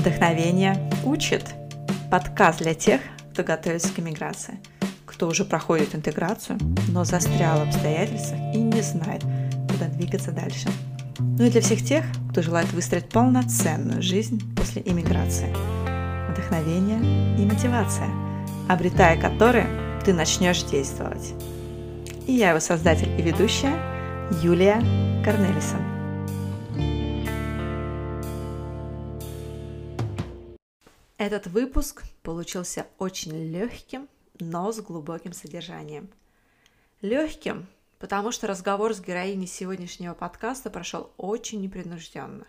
Вдохновение учит. Подкаст для тех, кто готовится к иммиграции, кто уже проходит интеграцию, но застрял в обстоятельствах и не знает, куда двигаться дальше. Ну и для всех тех, кто желает выстроить полноценную жизнь после иммиграции. Вдохновение и мотивация, обретая которые ты начнешь действовать. И я его создатель и ведущая Юлия Корнелисон. Этот выпуск получился очень легким, но с глубоким содержанием. Легким, потому что разговор с героиней сегодняшнего подкаста прошел очень непринужденно.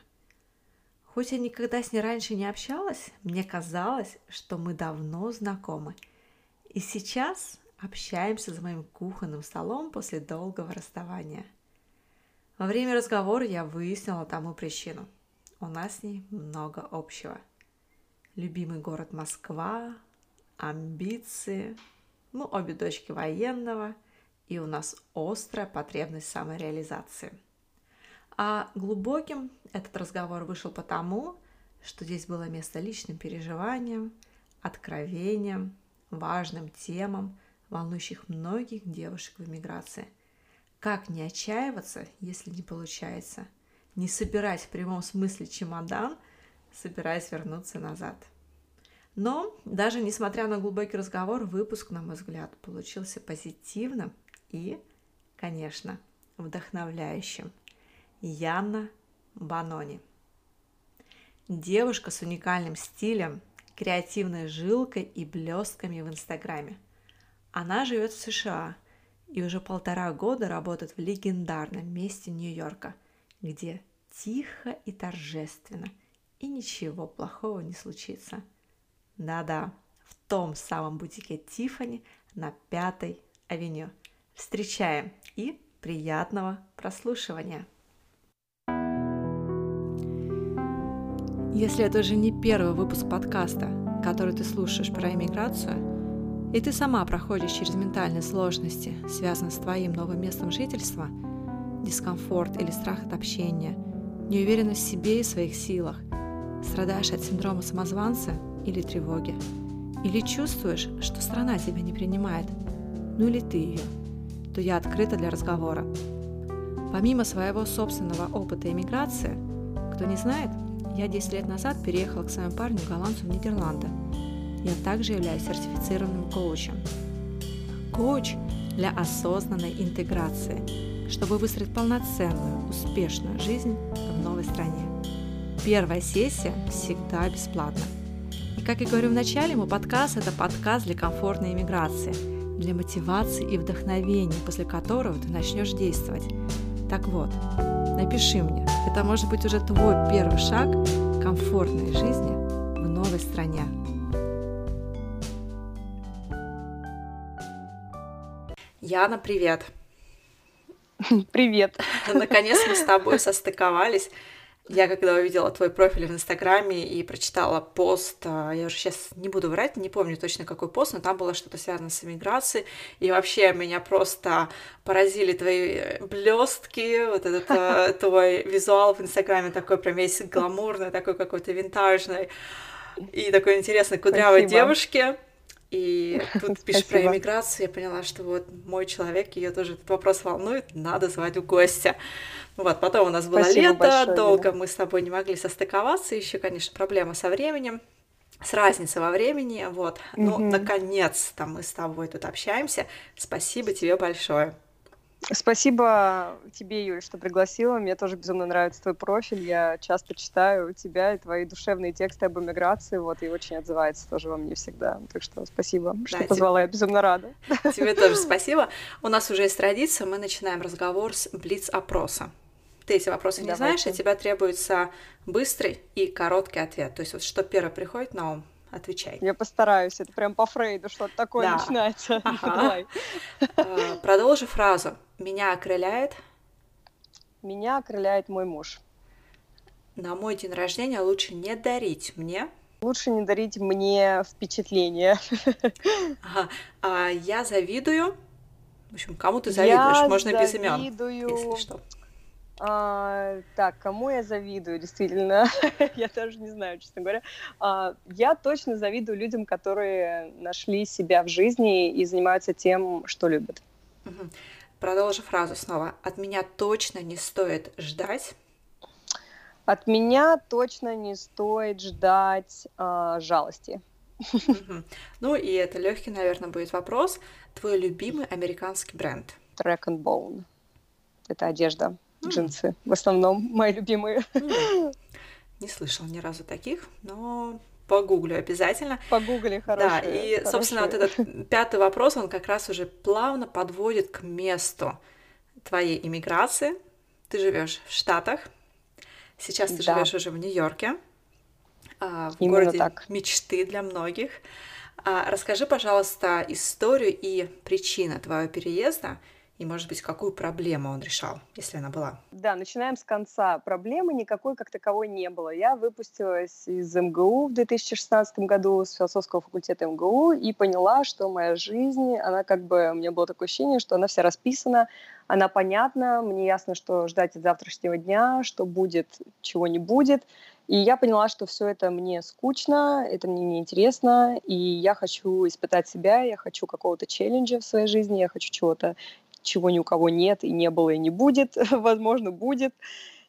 Хоть я никогда с ней раньше не общалась, мне казалось, что мы давно знакомы. И сейчас общаемся за моим кухонным столом после долгого расставания. Во время разговора я выяснила тому причину. У нас с ней много общего – любимый город Москва, амбиции, мы обе дочки военного, и у нас острая потребность самореализации. А глубоким этот разговор вышел потому, что здесь было место личным переживаниям, откровениям, важным темам, волнующих многих девушек в эмиграции. Как не отчаиваться, если не получается? Не собирать в прямом смысле чемодан – собираясь вернуться назад. Но даже несмотря на глубокий разговор, выпуск, на мой взгляд, получился позитивным и, конечно, вдохновляющим. Яна Банони. Девушка с уникальным стилем, креативной жилкой и блестками в Инстаграме. Она живет в США и уже полтора года работает в легендарном месте Нью-Йорка, где тихо и торжественно – и ничего плохого не случится. Да-да, в том самом бутике Тифани на Пятой авеню. Встречаем и приятного прослушивания! Если это уже не первый выпуск подкаста, который ты слушаешь про иммиграцию, и ты сама проходишь через ментальные сложности, связанные с твоим новым местом жительства, дискомфорт или страх от общения, неуверенность в себе и своих силах – Страдаешь от синдрома самозванца или тревоги? Или чувствуешь, что страна тебя не принимает? Ну или ты ее? То я открыта для разговора. Помимо своего собственного опыта эмиграции, кто не знает, я 10 лет назад переехала к своему парню голландцу в Нидерланды. Я также являюсь сертифицированным коучем. Коуч для осознанной интеграции, чтобы выстроить полноценную, успешную жизнь в новой стране. Первая сессия всегда бесплатна. И как я говорю в начале, мой подкаст – это подкаст для комфортной иммиграции, для мотивации и вдохновения, после которого ты начнешь действовать. Так вот, напиши мне, это может быть уже твой первый шаг комфортной жизни в новой стране. Яна, привет! Привет! Наконец мы с тобой состыковались. Я когда увидела твой профиль в Инстаграме и прочитала пост, а, я уже сейчас не буду врать, не помню точно какой пост, но там было что-то связано с эмиграцией, и вообще меня просто поразили твои блестки, вот этот а, твой визуал в Инстаграме такой прям весь гламурный, такой какой-то винтажный, и такой интересной кудрявой Спасибо. девушки. И тут пишешь про иммиграцию, я поняла, что вот мой человек, ее тоже этот вопрос волнует, надо звать у гостя. Вот, потом у нас было Спасибо лето, большое, долго Лена. мы с тобой не могли состыковаться, еще, конечно, проблема со временем, с разницей во времени, вот. Ну, угу. наконец-то мы с тобой тут общаемся. Спасибо тебе большое. Спасибо тебе, Юля, что пригласила. Мне тоже безумно нравится твой профиль. Я часто читаю тебя и твои душевные тексты об эмиграции, вот, и очень отзывается тоже во мне всегда. Так что спасибо, да, что тебе... позвала, я безумно рада. Тебе тоже спасибо. У нас уже есть традиция, мы начинаем разговор с блиц-опроса. Ты эти вопросы не знаешь, от тебя требуется быстрый и короткий ответ. То есть вот что первое приходит на ум, отвечай. Я постараюсь, это прям по Фрейду что-то такое да. начинается. Ага. Давай. А, продолжи фразу. Меня окрыляет. Меня окрыляет мой муж. На мой день рождения лучше не дарить мне. Лучше не дарить мне впечатления. Ага. А я завидую. В общем, кому ты завидуешь? Я Можно без имен, если что. А, так, кому я завидую, действительно? я даже не знаю, честно говоря. А, я точно завидую людям, которые нашли себя в жизни и занимаются тем, что любят. Угу. Продолжи фразу снова. От меня точно не стоит ждать. От меня точно не стоит ждать а, жалости. Ну и это легкий, наверное, будет вопрос. Твой любимый американский бренд? Track and Bone. Это одежда джинсы. В основном мои любимые. Не слышала ни разу таких, но погуглю обязательно. Погугли, хорошие. Да, и, хорошие. собственно, вот этот пятый вопрос, он как раз уже плавно подводит к месту твоей иммиграции. Ты живешь в Штатах, сейчас ты да. живешь уже в Нью-Йорке, а, в Именно городе так. мечты для многих. А, расскажи, пожалуйста, историю и причины твоего переезда и, может быть, какую проблему он решал, если она была? Да, начинаем с конца. Проблемы никакой как таковой не было. Я выпустилась из МГУ в 2016 году, с философского факультета МГУ, и поняла, что моя жизнь, она как бы, у меня было такое ощущение, что она вся расписана, она понятна, мне ясно, что ждать от завтрашнего дня, что будет, чего не будет. И я поняла, что все это мне скучно, это мне неинтересно, и я хочу испытать себя, я хочу какого-то челленджа в своей жизни, я хочу чего-то чего ни у кого нет и не было и не будет, возможно, будет.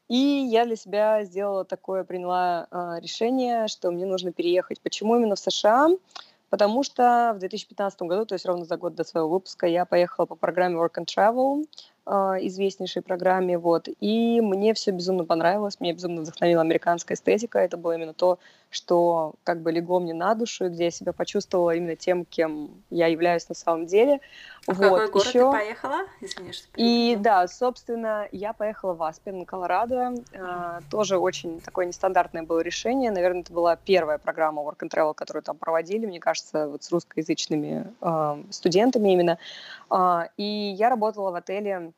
И я для себя сделала такое, приняла э, решение, что мне нужно переехать. Почему именно в США? Потому что в 2015 году, то есть ровно за год до своего выпуска, я поехала по программе Work and Travel, а, известнейшей программе, вот, и мне все безумно понравилось, мне безумно вдохновила американская эстетика, это было именно то, что как бы легло мне на душу, где я себя почувствовала именно тем, кем я являюсь на самом деле. А вот. в какой город Еще... ты поехала? Извини, что И да, собственно, я поехала в Аспен, Колорадо. А, тоже очень такое нестандартное было решение. Наверное, это была первая программа Work and Travel, которую там проводили, мне кажется, вот с русскоязычными э, студентами именно. А, и я работала в отеле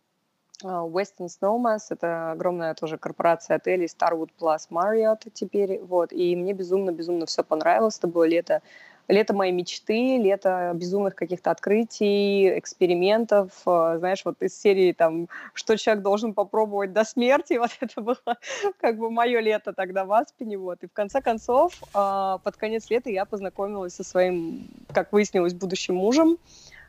а, Westin Snowmass — это огромная тоже корпорация отелей Starwood Plus Marriott теперь, вот, и мне безумно-безумно все понравилось, это было лето лето моей мечты, лето безумных каких-то открытий, экспериментов, а, знаешь, вот из серии там, что человек должен попробовать до смерти, вот это было как бы мое лето тогда в Аспене, вот, и в конце концов, а, под конец лета я познакомилась со своим, как выяснилось, будущим мужем,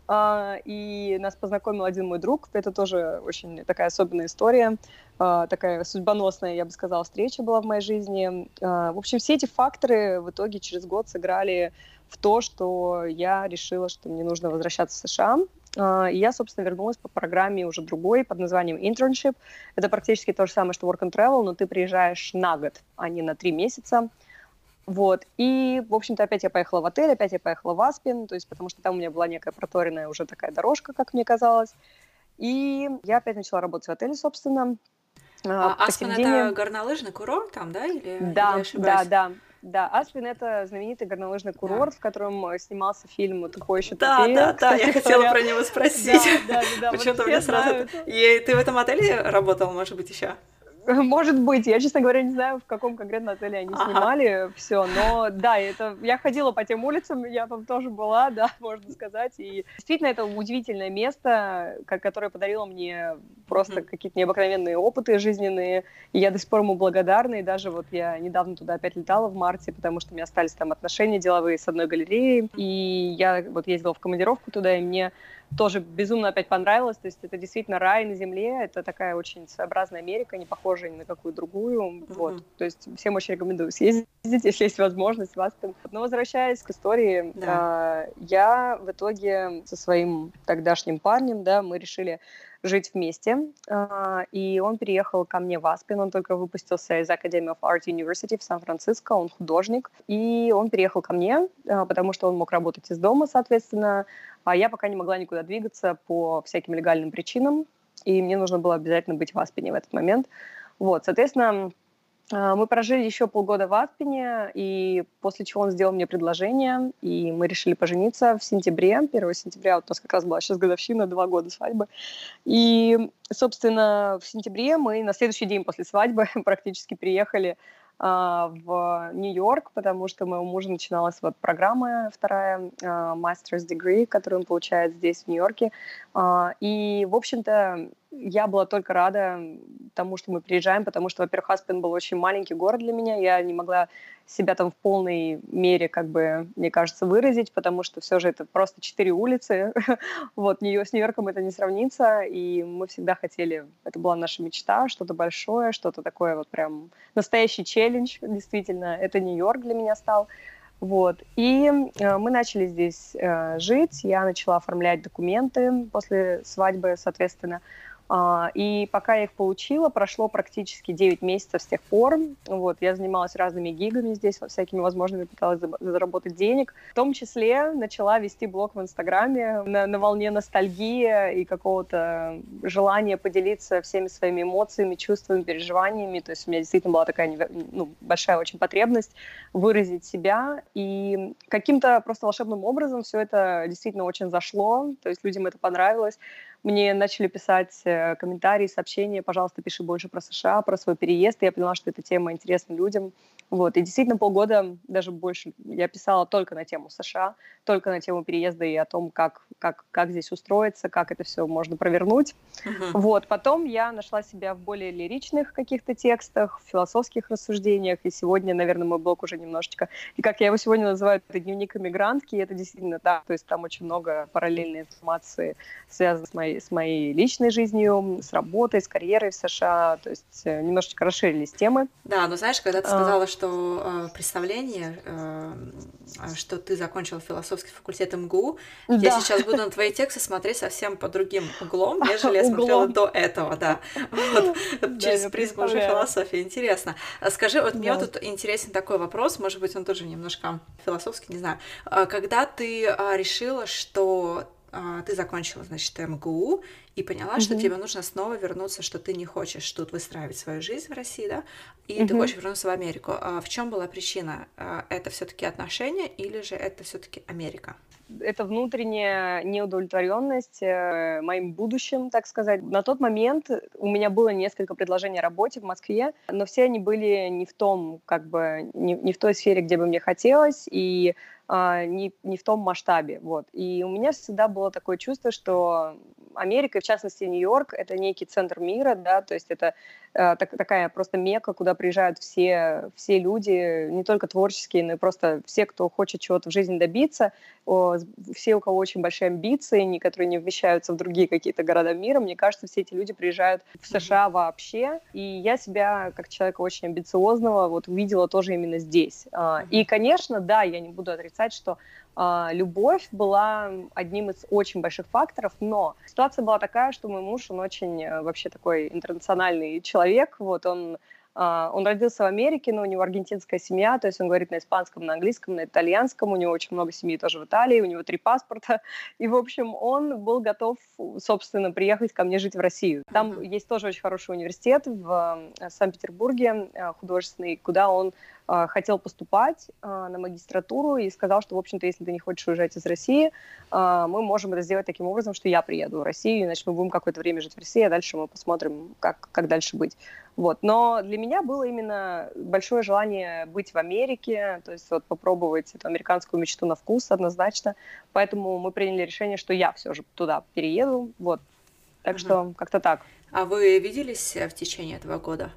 и нас познакомил один мой друг. Это тоже очень такая особенная история, а, такая судьбоносная, я бы сказала, встреча была в моей жизни. А, в общем, все эти факторы в итоге через год сыграли в то, что я решила, что мне нужно возвращаться в США. И я, собственно, вернулась по программе уже другой под названием Internship. Это практически то же самое, что Work and Travel, но ты приезжаешь на год, а не на три месяца. Вот. И, в общем-то, опять я поехала в отель, опять я поехала в Аспин, то есть потому что там у меня была некая проторенная уже такая дорожка, как мне казалось. И я опять начала работать в отеле, собственно. А, а Аспин это горнолыжный курорт там, да? Или, да, или да, да. Да, Аспин это знаменитый горнолыжный курорт, да. в котором э, снимался фильм «Тупой еще Да, да, да, я хотела про него спросить. Да, да, да. Почему-то вот мне сразу... И ты в этом отеле работал, может быть, еще? Может быть, я, честно говоря, не знаю, в каком конкретно отеле они ага. снимали все, но да, это я ходила по тем улицам, я там тоже была, да, можно сказать, и действительно это удивительное место, которое подарило мне просто mm-hmm. какие-то необыкновенные опыты жизненные, и я до сих пор ему благодарна, и даже вот я недавно туда опять летала в марте, потому что у меня остались там отношения деловые с одной галереей, и я вот ездила в командировку туда, и мне тоже безумно опять понравилось. То есть это действительно рай на земле. Это такая очень своеобразная Америка, не похожая ни на какую другую. Mm-hmm. Вот. То есть всем очень рекомендую съездить, если есть возможность в Аспен. Но возвращаясь к истории, да. э, я в итоге со своим тогдашним парнем, да, мы решили жить вместе. А, и он переехал ко мне в Аспен. Он только выпустился из Academy of Art University в Сан-Франциско. Он художник. И он переехал ко мне, а, потому что он мог работать из дома, соответственно. А я пока не могла никуда двигаться по всяким легальным причинам. И мне нужно было обязательно быть в Аспене в этот момент. Вот, соответственно, мы прожили еще полгода в Аспене, и после чего он сделал мне предложение, и мы решили пожениться в сентябре, 1 сентября, вот у нас как раз была сейчас годовщина, два года свадьбы. И, собственно, в сентябре мы на следующий день после свадьбы практически приехали а, в Нью-Йорк, потому что моему мужу начиналась вот программа вторая, uh, Master's Degree, которую он получает здесь, в Нью-Йорке. Uh, и, в общем-то, я была только рада тому, что мы приезжаем, потому что, во-первых, Аспен был очень маленький город для меня, я не могла себя там в полной мере, как бы, мне кажется, выразить, потому что все же это просто четыре улицы, вот, нее с Нью-Йорком это не сравнится, и мы всегда хотели, это была наша мечта, что-то большое, что-то такое вот прям настоящий челлендж, действительно, это Нью-Йорк для меня стал, вот. И э, мы начали здесь э, жить. Я начала оформлять документы после свадьбы, соответственно. А, и пока я их получила, прошло практически 9 месяцев с тех пор. Вот, я занималась разными гигами здесь, всякими возможными, пыталась заработать денег. В том числе начала вести блог в Инстаграме на, на волне ностальгии и какого-то желания поделиться всеми своими эмоциями, чувствами, переживаниями. То есть у меня действительно была такая ну, большая очень потребность выразить себя. И каким-то просто волшебным образом все это действительно очень зашло. То есть людям это понравилось мне начали писать э, комментарии, сообщения, пожалуйста, пиши больше про США, про свой переезд. И я поняла, что эта тема интересна людям. Вот. И действительно полгода, даже больше, я писала только на тему США, только на тему переезда и о том, как, как, как здесь устроиться, как это все можно провернуть. Uh-huh. Вот. Потом я нашла себя в более лиричных каких-то текстах, в философских рассуждениях, и сегодня, наверное, мой блог уже немножечко, и как я его сегодня называю, это дневник иммигрантки, и это действительно так, то есть там очень много параллельной информации, связанной с моей, с моей личной жизнью, с работой, с карьерой в США, то есть э, немножечко расширились темы. Да, но знаешь, когда ты сказала, а что э, представление, э, что ты закончила философский факультет МГУ, да. я сейчас буду на твои тексты смотреть совсем по другим углом, нежели я смотрела до этого, да, вот, через призму уже философии. Интересно. А скажи, вот мне тут интересен такой вопрос, может быть, он тоже немножко философский, не знаю. А когда ты а, решила, что ты закончила, значит, МГУ и поняла, mm-hmm. что тебе нужно снова вернуться, что ты не хочешь тут выстраивать свою жизнь в России, да, и mm-hmm. ты хочешь вернуться в Америку. А в чем была причина? А, это все-таки отношения или же это все-таки Америка? Это внутренняя неудовлетворенность э, моим будущим, так сказать. На тот момент у меня было несколько предложений о работе в Москве, но все они были не в том, как бы, не, не в той сфере, где бы мне хотелось, и а, не, не в том масштабе. Вот. И у меня всегда было такое чувство, что Америка, в частности Нью-Йорк, это некий центр мира, да, то есть это э, так, такая просто мека, куда приезжают все, все люди, не только творческие, но и просто все, кто хочет чего-то в жизни добиться, о, все, у кого очень большие амбиции, которые не вмещаются в другие какие-то города мира, мне кажется, все эти люди приезжают в США вообще, и я себя, как человека очень амбициозного, вот увидела тоже именно здесь. А, и, конечно, да, я не буду отрицать, что любовь была одним из очень больших факторов, но ситуация была такая, что мой муж, он очень э, вообще такой интернациональный человек, вот он Uh, он родился в Америке, но у него аргентинская семья, то есть он говорит на испанском, на английском, на итальянском, у него очень много семьи тоже в Италии, у него три паспорта, и, в общем, он был готов, собственно, приехать ко мне жить в Россию. Там mm-hmm. есть тоже очень хороший университет в э, Санкт-Петербурге, э, художественный, куда он а, хотел поступать а, на магистратуру и сказал, что, в общем-то, если ты не хочешь уезжать из России, а, мы можем это сделать таким образом, что я приеду в Россию, иначе мы будем какое-то время жить в России, а дальше мы посмотрим, как, как дальше быть. Вот. Но для меня было именно большое желание быть в Америке, то есть вот попробовать эту американскую мечту на вкус однозначно. Поэтому мы приняли решение, что я все же туда перееду. Вот. Так угу. что как-то так. А вы виделись в течение этого года?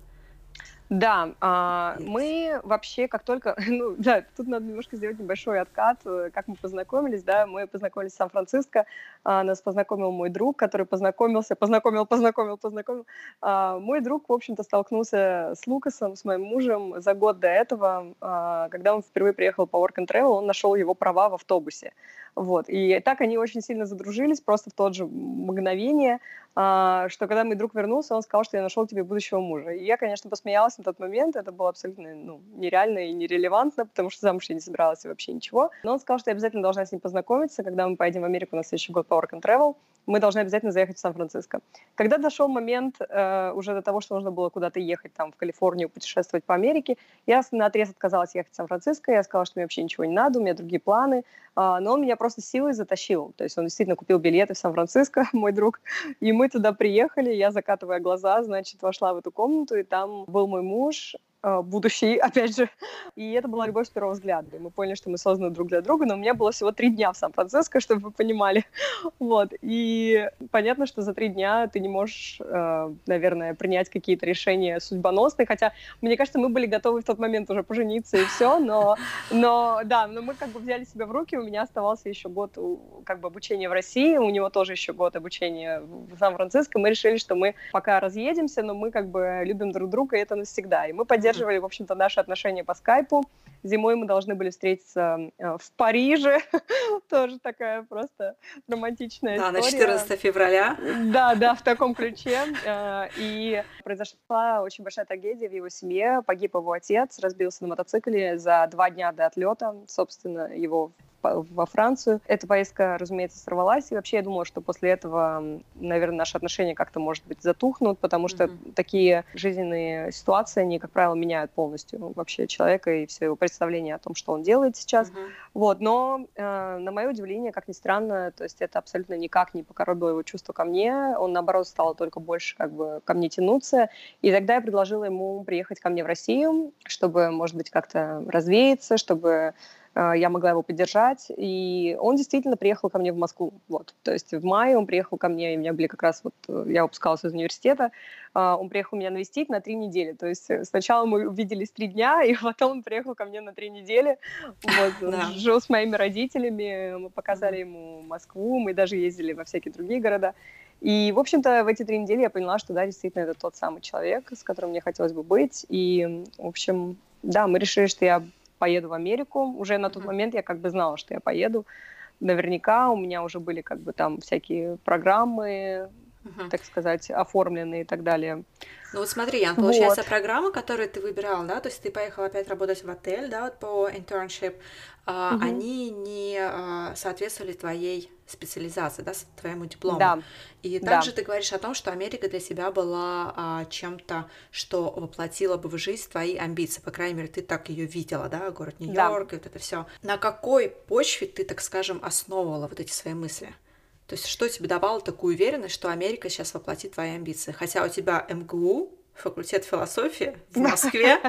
Да, а, мы вообще как только, ну да, тут надо немножко сделать небольшой откат, э, как мы познакомились, да, мы познакомились в Сан-Франциско, а, нас познакомил мой друг, который познакомился, познакомил, познакомил, познакомил. А, мой друг, в общем-то, столкнулся с Лукасом, с моим мужем за год до этого, а, когда он впервые приехал по Work and Travel, он нашел его права в автобусе, вот, и так они очень сильно задружились, просто в тот же мгновение, а, что когда мой друг вернулся, он сказал, что я нашел тебе будущего мужа. И я, конечно, посмеялась на тот момент, это было абсолютно ну, нереально и нерелевантно, потому что замуж я не собиралась и вообще ничего. Но он сказал, что я обязательно должна с ним познакомиться, когда мы поедем в Америку на следующий год по Work and Travel, мы должны обязательно заехать в Сан-Франциско. Когда дошел момент э, уже до того, что нужно было куда-то ехать, там, в Калифорнию, путешествовать по Америке, я на отрез отказалась ехать в Сан-Франциско, я сказала, что мне вообще ничего не надо, у меня другие планы, э, но он меня просто силой затащил, то есть он действительно купил билеты в Сан-Франциско, мой друг, и мы туда приехали, я, закатывая глаза, значит, вошла в эту комнату, и там был мой муж, будущий, опять же. И это была любовь с первого взгляда. И мы поняли, что мы созданы друг для друга, но у меня было всего три дня в Сан-Франциско, чтобы вы понимали. Вот. И понятно, что за три дня ты не можешь, э, наверное, принять какие-то решения судьбоносные, хотя, мне кажется, мы были готовы в тот момент уже пожениться и все, но, но да, но мы как бы взяли себя в руки, у меня оставался еще год как бы обучения в России, у него тоже еще год обучения в Сан-Франциско, мы решили, что мы пока разъедемся, но мы как бы любим друг друга, и это навсегда. И мы поддерживали, в общем-то, наши отношения по скайпу. Зимой мы должны были встретиться э, в Париже. Тоже такая просто романтичная история. Да, на 14 февраля. Да, да, в таком ключе. Э, и произошла очень большая трагедия в его семье. Погиб его отец, разбился на мотоцикле за два дня до отлета. Собственно, его во Францию. Эта поездка, разумеется, сорвалась, и вообще я думала, что после этого, наверное, наши отношения как-то, может быть, затухнут, потому что mm-hmm. такие жизненные ситуации, они, как правило, меняют полностью вообще человека и все его представление о том, что он делает сейчас. Mm-hmm. Вот, но, э, на мое удивление, как ни странно, то есть это абсолютно никак не покоробило его чувство ко мне, он, наоборот, стал только больше как бы ко мне тянуться, и тогда я предложила ему приехать ко мне в Россию, чтобы, может быть, как-то развеяться, чтобы я могла его поддержать, и он действительно приехал ко мне в Москву, вот, то есть в мае он приехал ко мне, и у меня были как раз вот, э, я выпускалась из университета, а, он приехал меня навестить на три недели, то есть э, сначала мы увиделись три дня, и потом он приехал ко мне на три недели, вот, жил с моими родителями, мы показали ему Москву, мы даже ездили во всякие другие города, и, в общем-то, в эти три недели я поняла, что, да, действительно, это тот самый человек, с которым мне хотелось бы быть. И, в общем, да, мы решили, что я поеду в Америку. Уже на тот момент я как бы знала, что я поеду. Наверняка у меня уже были как бы там всякие программы, uh-huh. так сказать, оформленные и так далее. Ну вот смотри, Ян, получается, вот. программа, которую ты выбирал, да, то есть ты поехала опять работать в отель, да, вот по internship, угу. они не а, соответствовали твоей специализации, да, твоему диплому. Да. И также да. ты говоришь о том, что Америка для себя была а, чем-то, что воплотило бы в жизнь твои амбиции. По крайней мере, ты так ее видела, да, город Нью-Йорк да. и вот это все. На какой почве ты, так скажем, основывала вот эти свои мысли? То есть что тебе давало такую уверенность, что Америка сейчас воплотит твои амбиции? Хотя у тебя МГУ, факультет философии в Москве,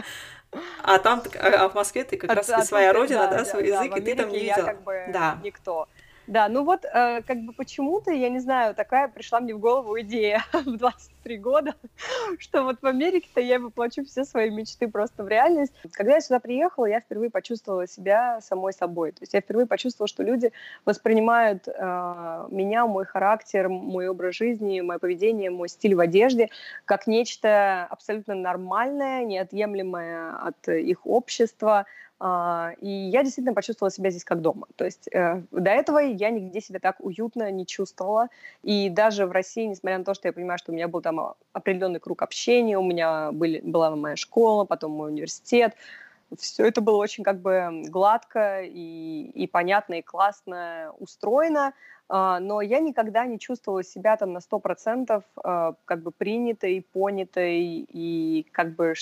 а там, а в Москве ты как раз своя родина, да, свой язык, и ты там не видела. Да. Никто. Да, ну вот, э, как бы почему-то, я не знаю, такая пришла мне в голову идея в 23 года, что вот в Америке-то я воплочу все свои мечты просто в реальность. Когда я сюда приехала, я впервые почувствовала себя самой собой. То есть я впервые почувствовала, что люди воспринимают э, меня, мой характер, мой образ жизни, мое поведение, мой стиль в одежде как нечто абсолютно нормальное, неотъемлемое от их общества, и я действительно почувствовала себя здесь как дома. То есть э, до этого я нигде себя так уютно не чувствовала. И даже в России, несмотря на то, что я понимаю, что у меня был там определенный круг общения, у меня были, была моя школа, потом мой университет, все это было очень как бы гладко и, и понятно, и классно устроено, Uh, но я никогда не чувствовала себя там на 100% uh, а, как бы принятой, понятой и как бы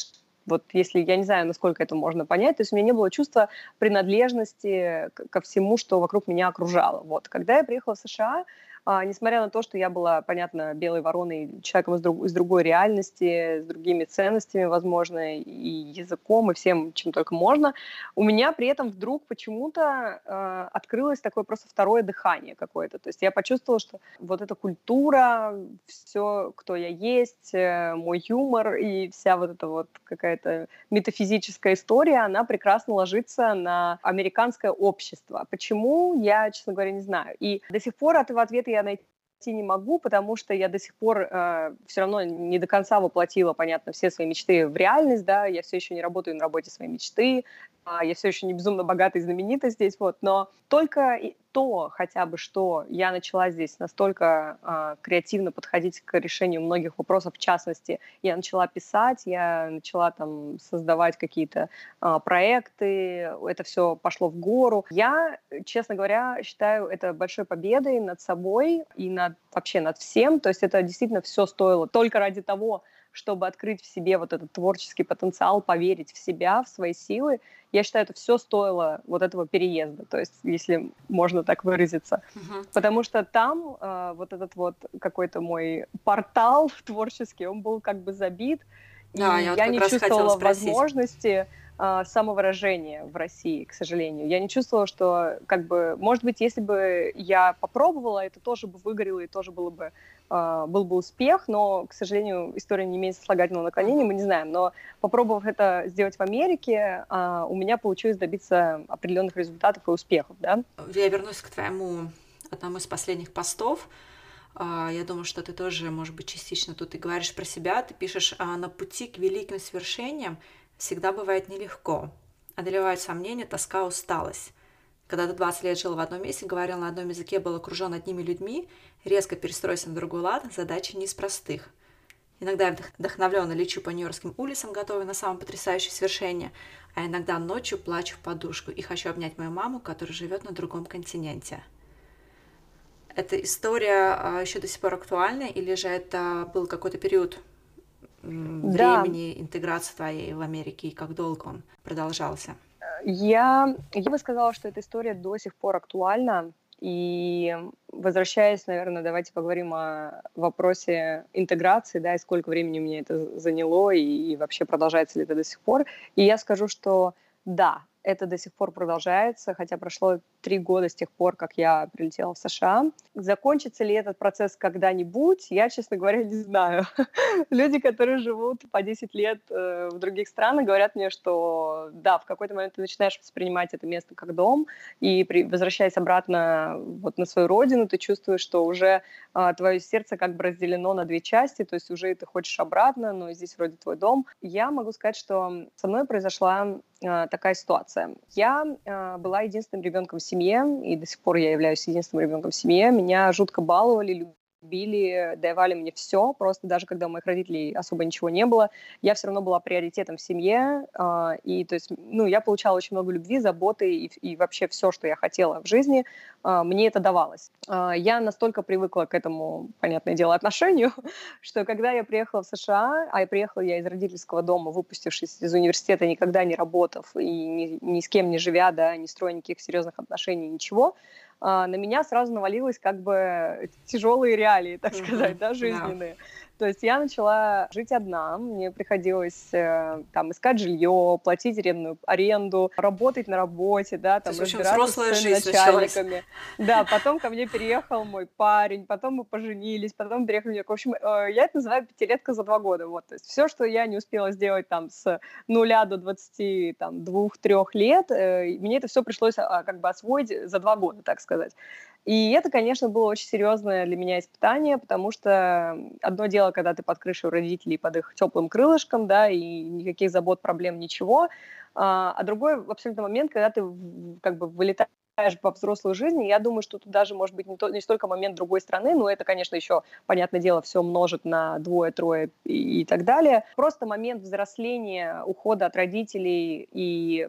вот если, я не знаю, насколько это можно понять, то есть у меня не было чувства принадлежности ко всему, что вокруг меня окружало. Вот. Когда я приехала в США, а, несмотря на то, что я была, понятно, белой вороной, человеком из, друг, из другой реальности, с другими ценностями, возможно, и языком, и всем, чем только можно, у меня при этом вдруг почему-то э, открылось такое просто второе дыхание какое-то. То есть я почувствовала, что вот эта культура, все, кто я есть, э, мой юмор и вся вот эта вот какая-то метафизическая история, она прекрасно ложится на американское общество. Почему, я, честно говоря, не знаю. И до сих пор этого ответа я я найти не могу, потому что я до сих пор э, все равно не до конца воплотила, понятно, все свои мечты в реальность, да, я все еще не работаю на работе своей мечты, я все еще не безумно богата и знаменита здесь, вот, но только то хотя бы, что я начала здесь настолько э, креативно подходить к решению многих вопросов, в частности, я начала писать, я начала там создавать какие-то э, проекты, это все пошло в гору. Я, честно говоря, считаю это большой победой над собой и над вообще над всем, то есть это действительно все стоило только ради того, чтобы открыть в себе вот этот творческий потенциал, поверить в себя, в свои силы. Я считаю, это все стоило вот этого переезда, то есть, если можно так выразиться. Uh-huh. Потому что там э, вот этот вот какой-то мой портал творческий, он был как бы забит, Да, и я, вот я не чувствовала возможности а, самовыражения в России, к сожалению. Я не чувствовала, что, как бы, может быть, если бы я попробовала, это тоже бы выгорело и тоже было бы, э, был бы успех, но, к сожалению, история не имеет слагательного наклонения, мы не знаем. Но попробовав это сделать в Америке, э, у меня получилось добиться определенных результатов и успехов, да. Я вернусь к твоему одному из последних постов. Я думаю, что ты тоже, может быть, частично тут и говоришь про себя. Ты пишешь на пути к великим свершениям всегда бывает нелегко. Одолевают сомнения, тоска, усталость. Когда ты 20 лет жил в одном месте, говорил на одном языке, был окружен одними людьми, резко перестроиться на другой лад, задача не из простых. Иногда я вдохновленно лечу по нью-йоркским улицам, готовя на самое потрясающее свершение, а иногда ночью плачу в подушку и хочу обнять мою маму, которая живет на другом континенте. Эта история а, еще до сих пор актуальна, или же это был какой-то период времени да. интеграции твоей в Америке и как долго он продолжался? Я, я бы сказала, что эта история до сих пор актуальна. И возвращаясь, наверное, давайте поговорим о вопросе интеграции, да, и сколько времени мне это заняло, и, и вообще продолжается ли это до сих пор. И я скажу, что да, это до сих пор продолжается, хотя прошло три года с тех пор, как я прилетела в США. Закончится ли этот процесс когда-нибудь, я, честно говоря, не знаю. Люди, которые живут по 10 лет э, в других странах, говорят мне, что да, в какой-то момент ты начинаешь воспринимать это место как дом, и при, возвращаясь обратно вот на свою родину, ты чувствуешь, что уже э, твое сердце как бы разделено на две части, то есть уже ты хочешь обратно, но здесь вроде твой дом. Я могу сказать, что со мной произошла такая ситуация. Я э, была единственным ребенком в семье, и до сих пор я являюсь единственным ребенком в семье. Меня жутко баловали, любили, давали мне все, просто даже когда у моих родителей особо ничего не было, я все равно была приоритетом в семье, э, и то есть, ну, я получала очень много любви, заботы и, и вообще все, что я хотела в жизни, э, мне это давалось. Э, я настолько привыкла к этому, понятное дело, отношению, что когда я приехала в США, а я приехала я из родительского дома, выпустившись из университета, никогда не работав и ни, ни с кем не живя, да, не строя никаких серьезных отношений, ничего, а, на меня сразу навалилось как бы тяжелые реалии, так сказать, да, жизненные. То есть я начала жить одна, мне приходилось э, там искать жилье, платить арендную аренду, работать на работе, да, там разбираться с начальниками. Началась. Да, потом ко мне переехал мой парень, потом мы поженились, потом переехали. В общем, э, я это называю пятилетка за два года. Вот, то есть все, что я не успела сделать там с нуля до двадцати там двух-трех лет, э, мне это все пришлось а, как бы освоить за два года, так сказать. И это, конечно, было очень серьезное для меня испытание, потому что одно дело, когда ты под крышей у родителей, под их теплым крылышком, да, и никаких забот, проблем, ничего, а, а другой абсолютно момент, когда ты как бы вылетаешь по взрослой жизни, я думаю, что тут даже может быть не, то, не столько момент другой страны, но это, конечно, еще, понятное дело, все множит на двое, трое и, и так далее. Просто момент взросления, ухода от родителей и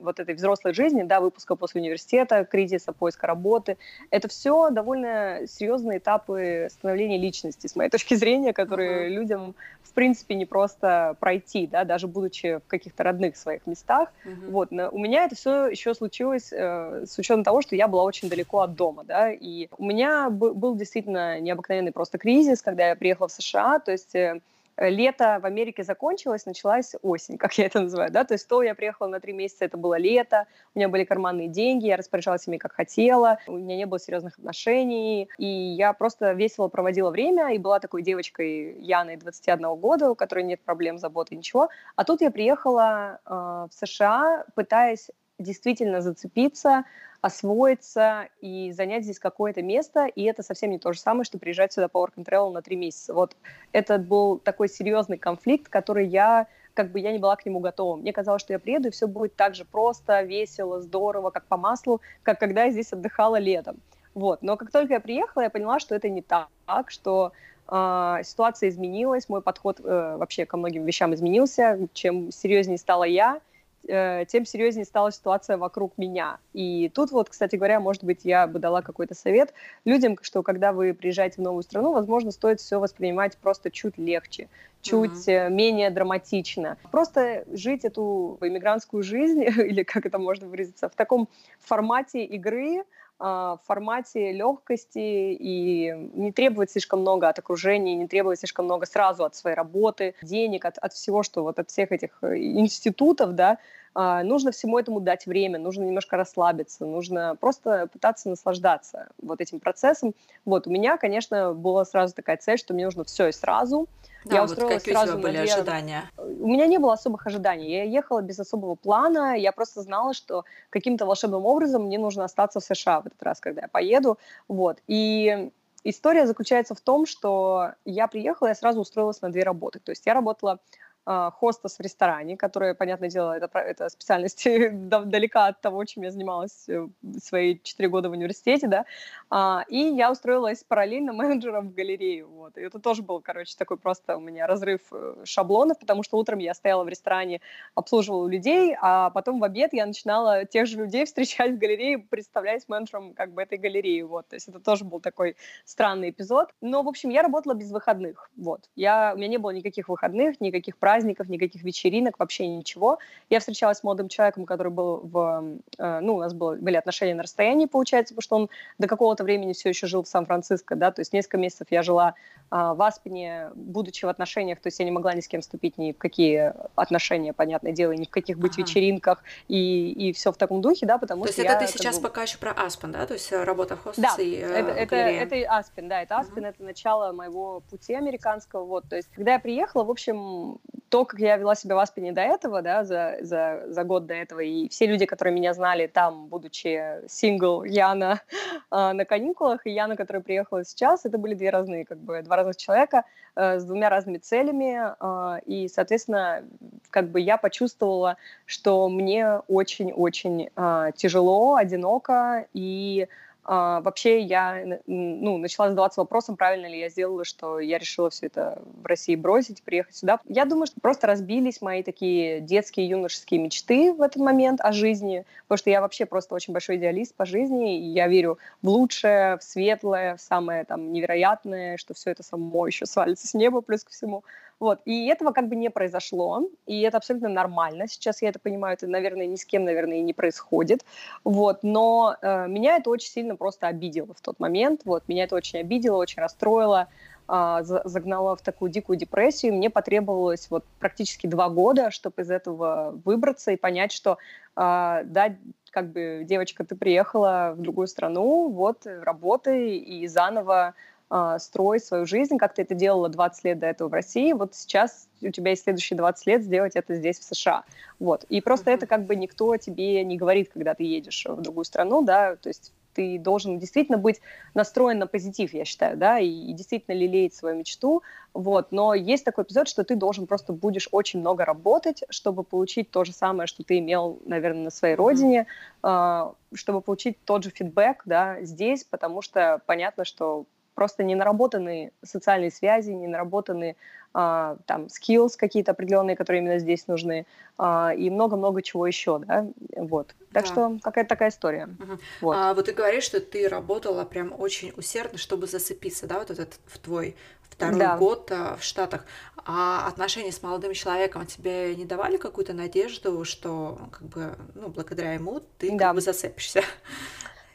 вот этой взрослой жизни, да, выпуска после университета, кризиса, поиска работы, это все довольно серьезные этапы становления личности, с моей точки зрения, которые uh-huh. людям, в принципе, не просто пройти, да, даже будучи в каких-то родных своих местах. Uh-huh. Вот, но у меня это все еще случилось э, с учетом того, что я была очень далеко от дома, да, и у меня был действительно необыкновенный просто кризис, когда я приехала в США, то есть э, лето в Америке закончилось, началась осень, как я это называю, да, то есть то я приехала на три месяца, это было лето, у меня были карманные деньги, я распоряжалась ими как хотела, у меня не было серьезных отношений, и я просто весело проводила время, и была такой девочкой Яной 21 года, у которой нет проблем, заботы, ничего, а тут я приехала э, в США, пытаясь действительно зацепиться, освоиться и занять здесь какое-то место, и это совсем не то же самое, что приезжать сюда по work and travel на три месяца. Вот это был такой серьезный конфликт, который я как бы я не была к нему готова. Мне казалось, что я приеду, и все будет так же просто, весело, здорово, как по маслу, как когда я здесь отдыхала летом. Вот. Но как только я приехала, я поняла, что это не так, что э, ситуация изменилась, мой подход э, вообще ко многим вещам изменился. Чем серьезнее стала я, тем серьезнее стала ситуация вокруг меня. И тут вот, кстати говоря, может быть, я бы дала какой-то совет людям, что когда вы приезжаете в новую страну, возможно, стоит все воспринимать просто чуть легче, чуть uh-huh. менее драматично. Просто жить эту иммигрантскую жизнь, или как это можно выразиться, в таком формате игры, в формате легкости и не требовать слишком много от окружения, не требовать слишком много сразу от своей работы, денег, от, от всего, что вот от всех этих э, институтов, да, а, нужно всему этому дать время, нужно немножко расслабиться, нужно просто пытаться наслаждаться вот этим процессом. Вот, у меня, конечно, была сразу такая цель, что мне нужно все и сразу. Да, я вот устроилась какие сразу у тебя были две... ожидания? У меня не было особых ожиданий. Я ехала без особого плана. Я просто знала, что каким-то волшебным образом мне нужно остаться в США в этот раз, когда я поеду. Вот. И история заключается в том, что я приехала, я сразу устроилась на две работы. То есть я работала а, хостес в ресторане, которая, понятное дело, это, это специальность далека от того, чем я занималась э, свои четыре года в университете, да, а, и я устроилась параллельно менеджером в галерею, вот, и это тоже был, короче, такой просто у меня разрыв э, шаблонов, потому что утром я стояла в ресторане, обслуживала людей, а потом в обед я начинала тех же людей встречать в галерее, представляясь менеджером как бы этой галереи, вот, то есть это тоже был такой странный эпизод, но, в общем, я работала без выходных, вот, я, у меня не было никаких выходных, никаких праздников, праздников, никаких вечеринок, вообще ничего. Я встречалась с молодым человеком, который был в... Э, ну, у нас было, были отношения на расстоянии, получается, потому что он до какого-то времени все еще жил в Сан-Франциско, да, то есть несколько месяцев я жила а, в Аспене, будучи в отношениях, то есть я не могла ни с кем вступить ни в какие отношения, понятное дело, ни в каких быть ага. вечеринках и, и все в таком духе, да, потому то что есть это я, ты сейчас бы... пока еще про Аспен, да, то есть э, работа в хостесе да, и э, это, это, это Аспен, да, это Аспен, uh это начало моего пути американского, вот, то есть когда я приехала, в общем, то, как я вела себя в Аспене до этого, да, за, за, за год до этого, и все люди, которые меня знали там, будучи сингл Яна э, на каникулах, и Яна, которая приехала сейчас, это были две разные, как бы, два разных человека э, с двумя разными целями, э, и, соответственно, как бы я почувствовала, что мне очень-очень э, тяжело, одиноко, и а, вообще я ну, начала задаваться вопросом, правильно ли я сделала, что я решила все это в России бросить, приехать сюда. Я думаю, что просто разбились мои такие детские юношеские мечты в этот момент о жизни, потому что я вообще просто очень большой идеалист по жизни, и я верю в лучшее, в светлое, в самое там невероятное, что все это само еще свалится с неба плюс ко всему. Вот. И этого как бы не произошло, и это абсолютно нормально. Сейчас я это понимаю, это, наверное, ни с кем, наверное, и не происходит. Вот. Но э, меня это очень сильно просто обидело в тот момент. Вот. Меня это очень обидело, очень расстроило э, загнала в такую дикую депрессию. Мне потребовалось вот практически два года, чтобы из этого выбраться и понять, что э, да, как бы, девочка, ты приехала в другую страну, вот, работай и заново э, строить свою жизнь, как ты это делала 20 лет до этого в России, вот сейчас у тебя есть следующие 20 лет сделать это здесь, в США. Вот. И просто uh-huh. это как бы никто тебе не говорит, когда ты едешь в другую страну, да, то есть ты должен действительно быть настроен на позитив, я считаю, да, и, и действительно лелеять свою мечту, вот, но есть такой эпизод, что ты должен просто будешь очень много работать, чтобы получить то же самое, что ты имел, наверное, на своей родине, э, чтобы получить тот же фидбэк, да, здесь, потому что понятно, что просто не наработаны социальные связи, не наработаны а, там skills какие-то определенные, которые именно здесь нужны, а, и много-много чего еще, да, вот. Так да. что какая-то такая история. Угу. Вот. А, вот ты говоришь, что ты работала прям очень усердно, чтобы зацепиться, да, вот этот в твой второй да. год а, в Штатах. А отношения с молодым человеком тебе не давали какую-то надежду, что как бы, ну, благодаря ему ты да. как бы зацепишься?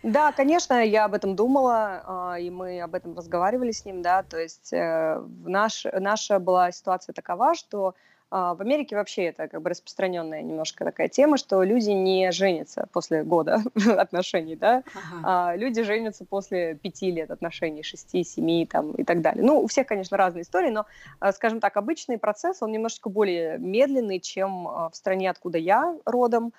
Да, конечно, я об этом думала, а, и мы об этом разговаривали с ним, да, то есть э, наш, наша была ситуация такова, что а, в Америке вообще это как бы распространенная немножко такая тема, что люди не женятся после года отношений, да, ага. а люди женятся после пяти лет отношений, шести, семи там и так далее. Ну, у всех, конечно, разные истории, но, скажем так, обычный процесс, он немножечко более медленный, чем в стране, откуда я родом,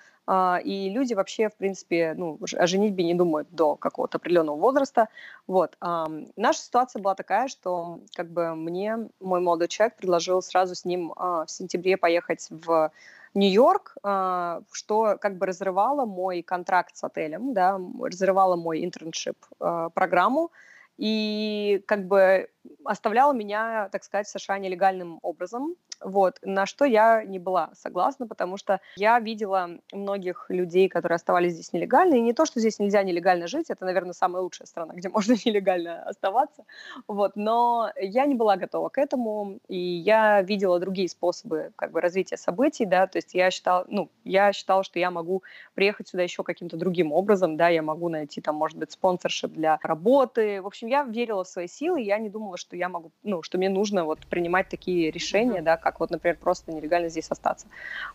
и люди вообще, в принципе, ну, о женитьбе не думают до какого-то определенного возраста. Вот. Наша ситуация была такая, что как бы мне мой молодой человек предложил сразу с ним а, в сентябре поехать в Нью-Йорк, а, что как бы разрывало мой контракт с отелем, да, разрывало мой интерншип программу, и как бы оставляла меня, так сказать, в США нелегальным образом. Вот, на что я не была согласна, потому что я видела многих людей, которые оставались здесь нелегально, и не то, что здесь нельзя нелегально жить, это, наверное, самая лучшая страна, где можно нелегально оставаться, вот, но я не была готова к этому, и я видела другие способы, как бы, развития событий, да, то есть я считала, ну, я считала, что я могу приехать сюда еще каким-то другим образом, да, я могу найти там, может быть, спонсоршип для работы, в общем, я верила в свои силы, я не думала, что я могу, ну, что мне нужно вот принимать такие решения, да, как вот, например, просто нелегально здесь остаться.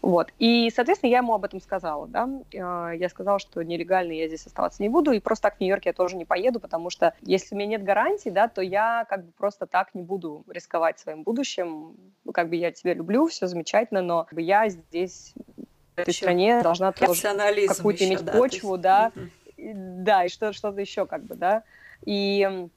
Вот. И, соответственно, я ему об этом сказала, да. А, я сказала, что нелегально я здесь оставаться не буду, и просто так в Нью-Йорк я тоже не поеду, потому что если у меня нет гарантий, да, то я как бы просто так не буду рисковать своим будущим. Как бы я тебя люблю, все замечательно, но я здесь в этой стране должна тоже какую-то иметь да, почву, есть... да, mm-hmm. да, и что, что-то еще как бы, да. И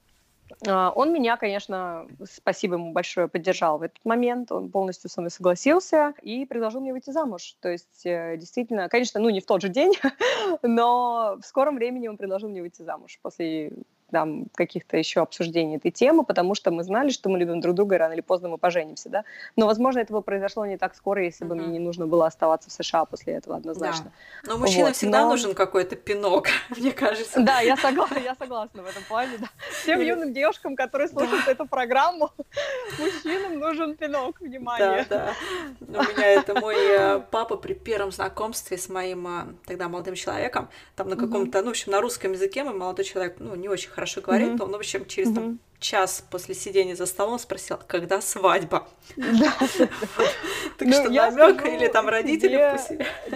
он меня, конечно, спасибо ему большое, поддержал в этот момент. Он полностью со мной согласился и предложил мне выйти замуж. То есть, э, действительно, конечно, ну не в тот же день, но в скором времени он предложил мне выйти замуж после там, каких-то еще обсуждений этой темы, потому что мы знали, что мы любим друг друга, и рано или поздно мы поженимся, да. Но, возможно, этого произошло не так скоро, если бы mm-hmm. мне не нужно было оставаться в США после этого однозначно. Да. Но мужчина вот. всегда Но... нужен какой-то пинок, мне кажется. Да, я согласна, я согласна в этом плане, да. Всем юным девушкам, которые слушают эту программу, мужчинам нужен пинок, внимание. Да, да. У меня это мой э, папа при первом знакомстве с моим э, тогда молодым человеком, там на каком-то, ну, в общем, на русском языке мой молодой человек, ну, не очень хорошо говорит, mm-hmm. он, в общем, через mm-hmm. там, час после сидения за столом спросил, когда свадьба. Так ну, что намек или там родители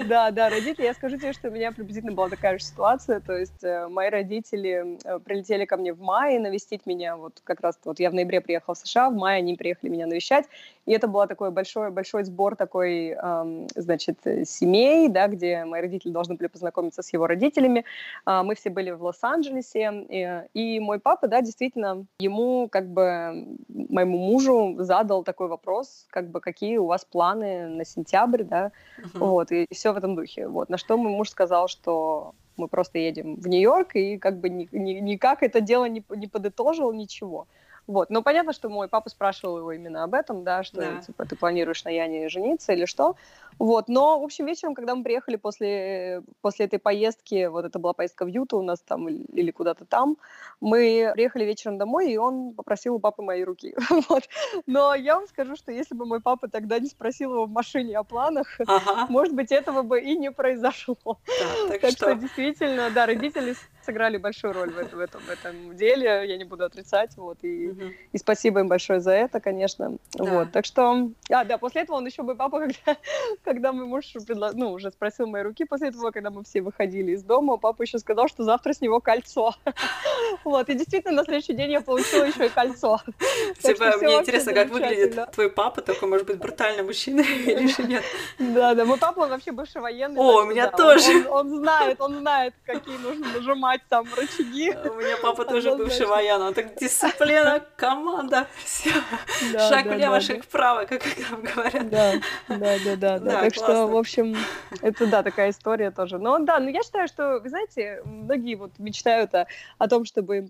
Да, да, родители. Я скажу тебе, что у меня приблизительно была такая же ситуация. То есть э, мои родители э, прилетели ко мне в мае навестить меня. Вот как раз вот я в ноябре приехала в США, в мае они приехали меня навещать. И это был такой большой, большой сбор такой, значит, семей, да, где мои родители должны были познакомиться с его родителями. А, мы все были в Лос-Анджелесе, и мой папа, да, действительно, ему ему, как бы, моему мужу задал такой вопрос, как бы, какие у вас планы на сентябрь, да, uh-huh. вот, и все в этом духе, вот, на что мой муж сказал, что мы просто едем в Нью-Йорк, и как бы ни, ни, никак это дело не, не подытожил, ничего. Вот. Но понятно, что мой папа спрашивал его именно об этом, да, что да. типа ты планируешь на Яне жениться или что. Вот. Но, в общем, вечером, когда мы приехали после, после этой поездки, вот это была поездка в Юту у нас там или куда-то там, мы приехали вечером домой, и он попросил у папы моей руки. вот. Но я вам скажу, что если бы мой папа тогда не спросил его в машине о планах, ага. может быть, этого бы и не произошло. Да, так, так что... что действительно, да, родители сыграли большую роль в, в, этом, в этом деле, я не буду отрицать, вот, и, угу. и спасибо им большое за это, конечно, да. вот, так что, а, да, после этого он еще бы, папа, когда, когда мой муж предло... ну, уже спросил мои руки, после этого, когда мы все выходили из дома, папа еще сказал, что завтра с него кольцо, вот, и действительно, на следующий день я получила еще и кольцо. Типа, мне интересно, как выглядит твой папа, такой, может быть, брутальный мужчина или же нет? Да, да, мой папа, он вообще бывший военный. О, у меня тоже. Он знает, он знает, какие нужно нажимать там рычаги. У меня папа тоже бывший воен, он так дисциплина, команда, все. Шаг влево, шаг вправо, как там говорят. Да, да, да, да. да. Так что, в общем, это, да, такая история тоже. Но, да, но я считаю, что, вы знаете, многие вот мечтают о, о том, чтобы им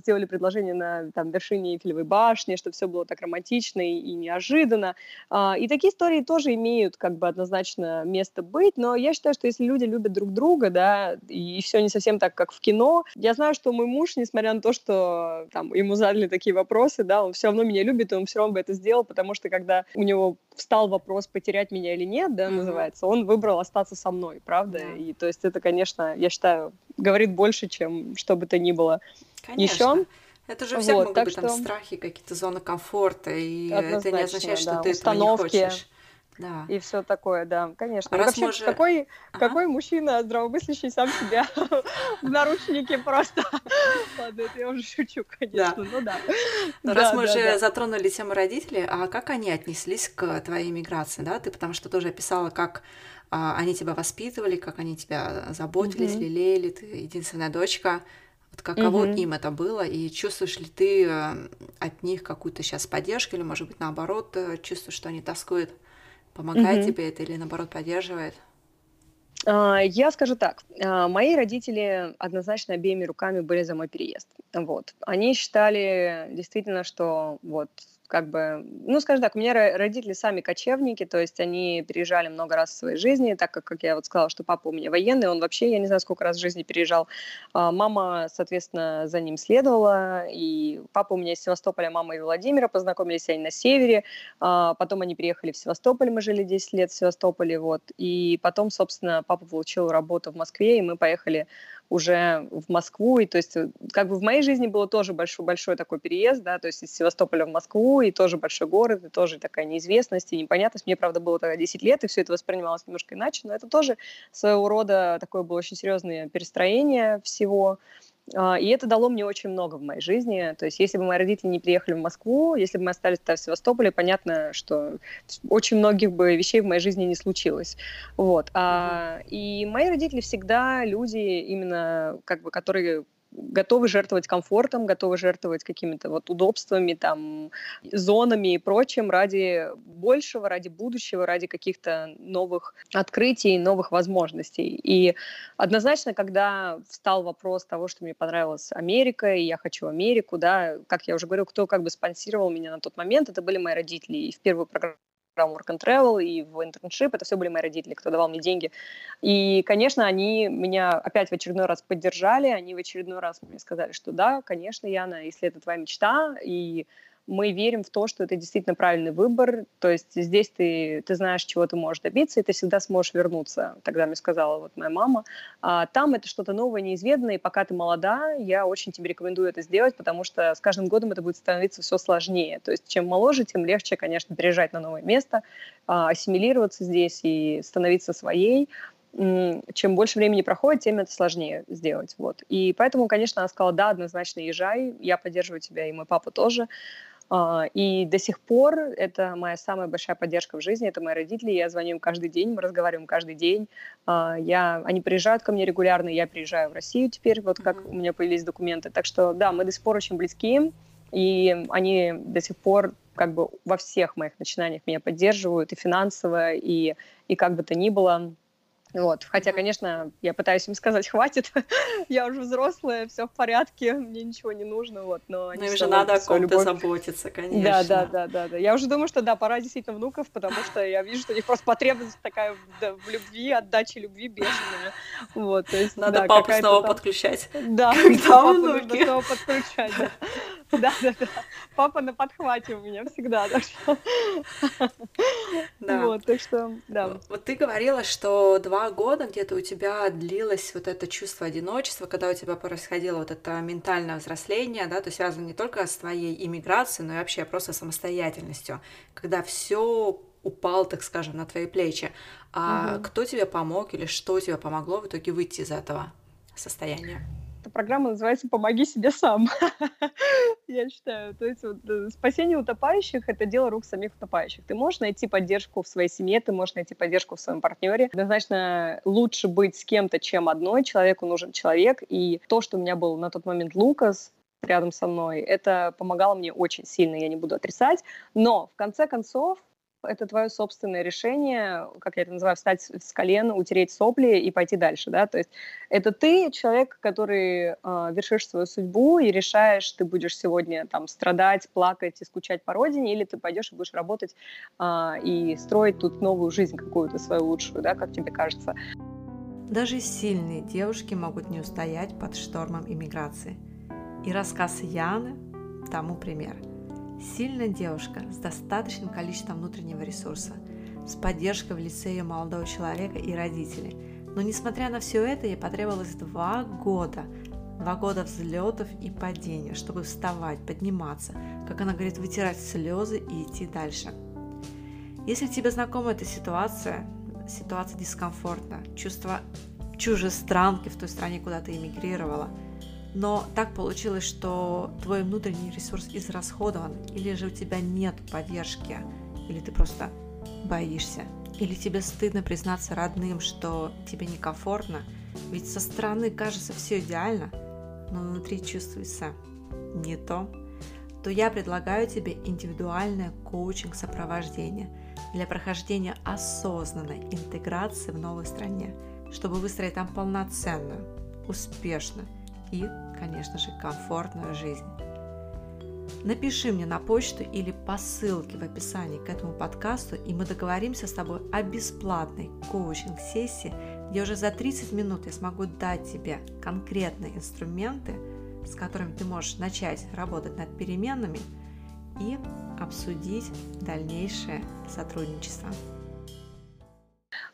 сделали предложение на там, вершине Эйфелевой башни, чтобы все было так романтично и, и неожиданно. А, и такие истории тоже имеют как бы однозначно место быть, но я считаю, что если люди любят друг друга, да, и все не совсем так, как в кино. Я знаю, что мой муж, несмотря на то, что там ему задали такие вопросы, да, он все равно меня любит, и он все равно бы это сделал, потому что когда у него встал вопрос потерять меня или нет, да, mm-hmm. называется, он выбрал остаться со мной, правда? Yeah. И то есть это, конечно, я считаю, говорит больше, чем что бы то ни было. Конечно. Еще это же всех вот, могут быть что... там страхи, какие-то зоны комфорта, и это не означает, что да, ты этого не хочешь да. и все такое, да, конечно. А вообще, мы какой, ага. какой мужчина здравомыслящий сам себя в наручнике просто... Ладно, это я уже шучу, конечно, ну да. Раз мы уже затронули тему родителей, а как они отнеслись к твоей миграции, да? Ты потому что тоже описала, как а, они тебя воспитывали, как они тебя заботились, лелеяли, ты единственная дочка. Вот каково mm им это было, и чувствуешь ли ты э, от них какую-то сейчас поддержку, или, может быть, наоборот, э, чувствуешь, что они тоскуют Помогает mm-hmm. тебе это или наоборот поддерживает? А, я скажу так. А, мои родители однозначно обеими руками были за мой переезд. Вот. Они считали действительно, что вот как бы, ну, скажем так, у меня родители сами кочевники, то есть они переезжали много раз в своей жизни, так как, как я вот сказала, что папа у меня военный, он вообще, я не знаю, сколько раз в жизни переезжал. А мама, соответственно, за ним следовала, и папа у меня из Севастополя, мама из Владимира, познакомились они на севере, а потом они приехали в Севастополь, мы жили 10 лет в Севастополе, вот, и потом, собственно, папа получил работу в Москве, и мы поехали уже в Москву, и то есть э, как бы в моей жизни было тоже большой, большой такой переезд, да, то есть из Севастополя в Москву, и тоже большой город, и тоже такая неизвестность и непонятность. Мне, правда, было тогда 10 лет, и все это воспринималось немножко иначе, но это тоже своего рода такое было очень серьезное перестроение всего. А, и это дало мне очень много в моей жизни. То есть, если бы мои родители не приехали в Москву, если бы мы остались в Севастополе, понятно, что очень многих бы вещей в моей жизни не случилось. Вот. А, и мои родители всегда люди именно, как бы, которые готовы жертвовать комфортом, готовы жертвовать какими-то вот удобствами, там, зонами и прочим ради большего, ради будущего, ради каких-то новых открытий, новых возможностей. И однозначно, когда встал вопрос того, что мне понравилась Америка, и я хочу Америку, да, как я уже говорю, кто как бы спонсировал меня на тот момент, это были мои родители. И в первую программу программу Work and Travel и в internship. Это все были мои родители, кто давал мне деньги. И, конечно, они меня опять в очередной раз поддержали. Они в очередной раз мне сказали, что да, конечно, Яна, если это твоя мечта, и мы верим в то, что это действительно правильный выбор. То есть здесь ты, ты знаешь, чего ты можешь добиться, и ты всегда сможешь вернуться. Тогда мне сказала вот моя мама. А там это что-то новое, неизведанное, и пока ты молода, я очень тебе рекомендую это сделать, потому что с каждым годом это будет становиться все сложнее. То есть чем моложе, тем легче, конечно, переезжать на новое место, а, ассимилироваться здесь и становиться своей чем больше времени проходит, тем это сложнее сделать. Вот. И поэтому, конечно, она сказала, да, однозначно езжай, я поддерживаю тебя, и мой папа тоже. А, и до сих пор это моя самая большая поддержка в жизни, это мои родители, я звоню им каждый день, мы разговариваем каждый день. А, я, они приезжают ко мне регулярно, я приезжаю в Россию теперь, вот как mm-hmm. у меня появились документы. Так что да, мы до сих пор очень близки, и они до сих пор как бы во всех моих начинаниях меня поддерживают и финансово, и, и как бы то ни было. Вот. Хотя, конечно, я пытаюсь им сказать, хватит, я уже взрослая, все в порядке, мне ничего не нужно, вот, но Ну, уже надо о ком-то заботиться, конечно. Да, да, да, да, да. Я уже думаю, что да, пора действительно внуков, потому что я вижу, что у них просто потребность такая в, да, в любви, отдаче любви бешеная. Вот, то есть, надо да, папу снова там... подключать. Да, когда папу внуки. нужно снова подключать, да. Да, да, да. Папа на подхвате у меня всегда. Так что... Да. Вот, так что, да. Вот ты говорила, что два года где-то у тебя длилось вот это чувство одиночества, когда у тебя происходило вот это ментальное взросление, да, то есть связано не только с твоей иммиграцией, но и вообще просто самостоятельностью, когда все упал, так скажем, на твои плечи. А угу. кто тебе помог или что тебе помогло в итоге выйти из этого состояния? Эта программа называется «Помоги себе сам», я считаю. То есть вот, э, спасение утопающих — это дело рук самих утопающих. Ты можешь найти поддержку в своей семье, ты можешь найти поддержку в своем партнере. Однозначно лучше быть с кем-то, чем одной. Человеку нужен человек. И то, что у меня был на тот момент Лукас, рядом со мной. Это помогало мне очень сильно, я не буду отрицать. Но, в конце концов, это твое собственное решение, как я это называю, встать с колен, утереть сопли и пойти дальше, да, то есть это ты, человек, который э, вершишь свою судьбу и решаешь, ты будешь сегодня там страдать, плакать и скучать по родине, или ты пойдешь и будешь работать э, и строить тут новую жизнь какую-то свою лучшую, да, как тебе кажется. Даже сильные девушки могут не устоять под штормом иммиграции. И рассказ Яны тому пример – Сильная девушка с достаточным количеством внутреннего ресурса, с поддержкой в лице ее молодого человека и родителей. Но несмотря на все это, ей потребовалось два года, два года взлетов и падений, чтобы вставать, подниматься, как она говорит, вытирать слезы и идти дальше. Если тебе знакома эта ситуация, ситуация дискомфортна, чувство чужестранки в той стране, куда ты эмигрировала – но так получилось, что твой внутренний ресурс израсходован, или же у тебя нет поддержки, или ты просто боишься, или тебе стыдно признаться родным, что тебе некомфортно, ведь со стороны кажется все идеально, но внутри чувствуется не то, то я предлагаю тебе индивидуальное коучинг-сопровождение для прохождения осознанной интеграции в новой стране, чтобы выстроить там полноценную, успешную и, конечно же, комфортную жизнь. Напиши мне на почту или по ссылке в описании к этому подкасту, и мы договоримся с тобой о бесплатной коучинг-сессии, где уже за 30 минут я смогу дать тебе конкретные инструменты, с которыми ты можешь начать работать над переменами и обсудить дальнейшее сотрудничество.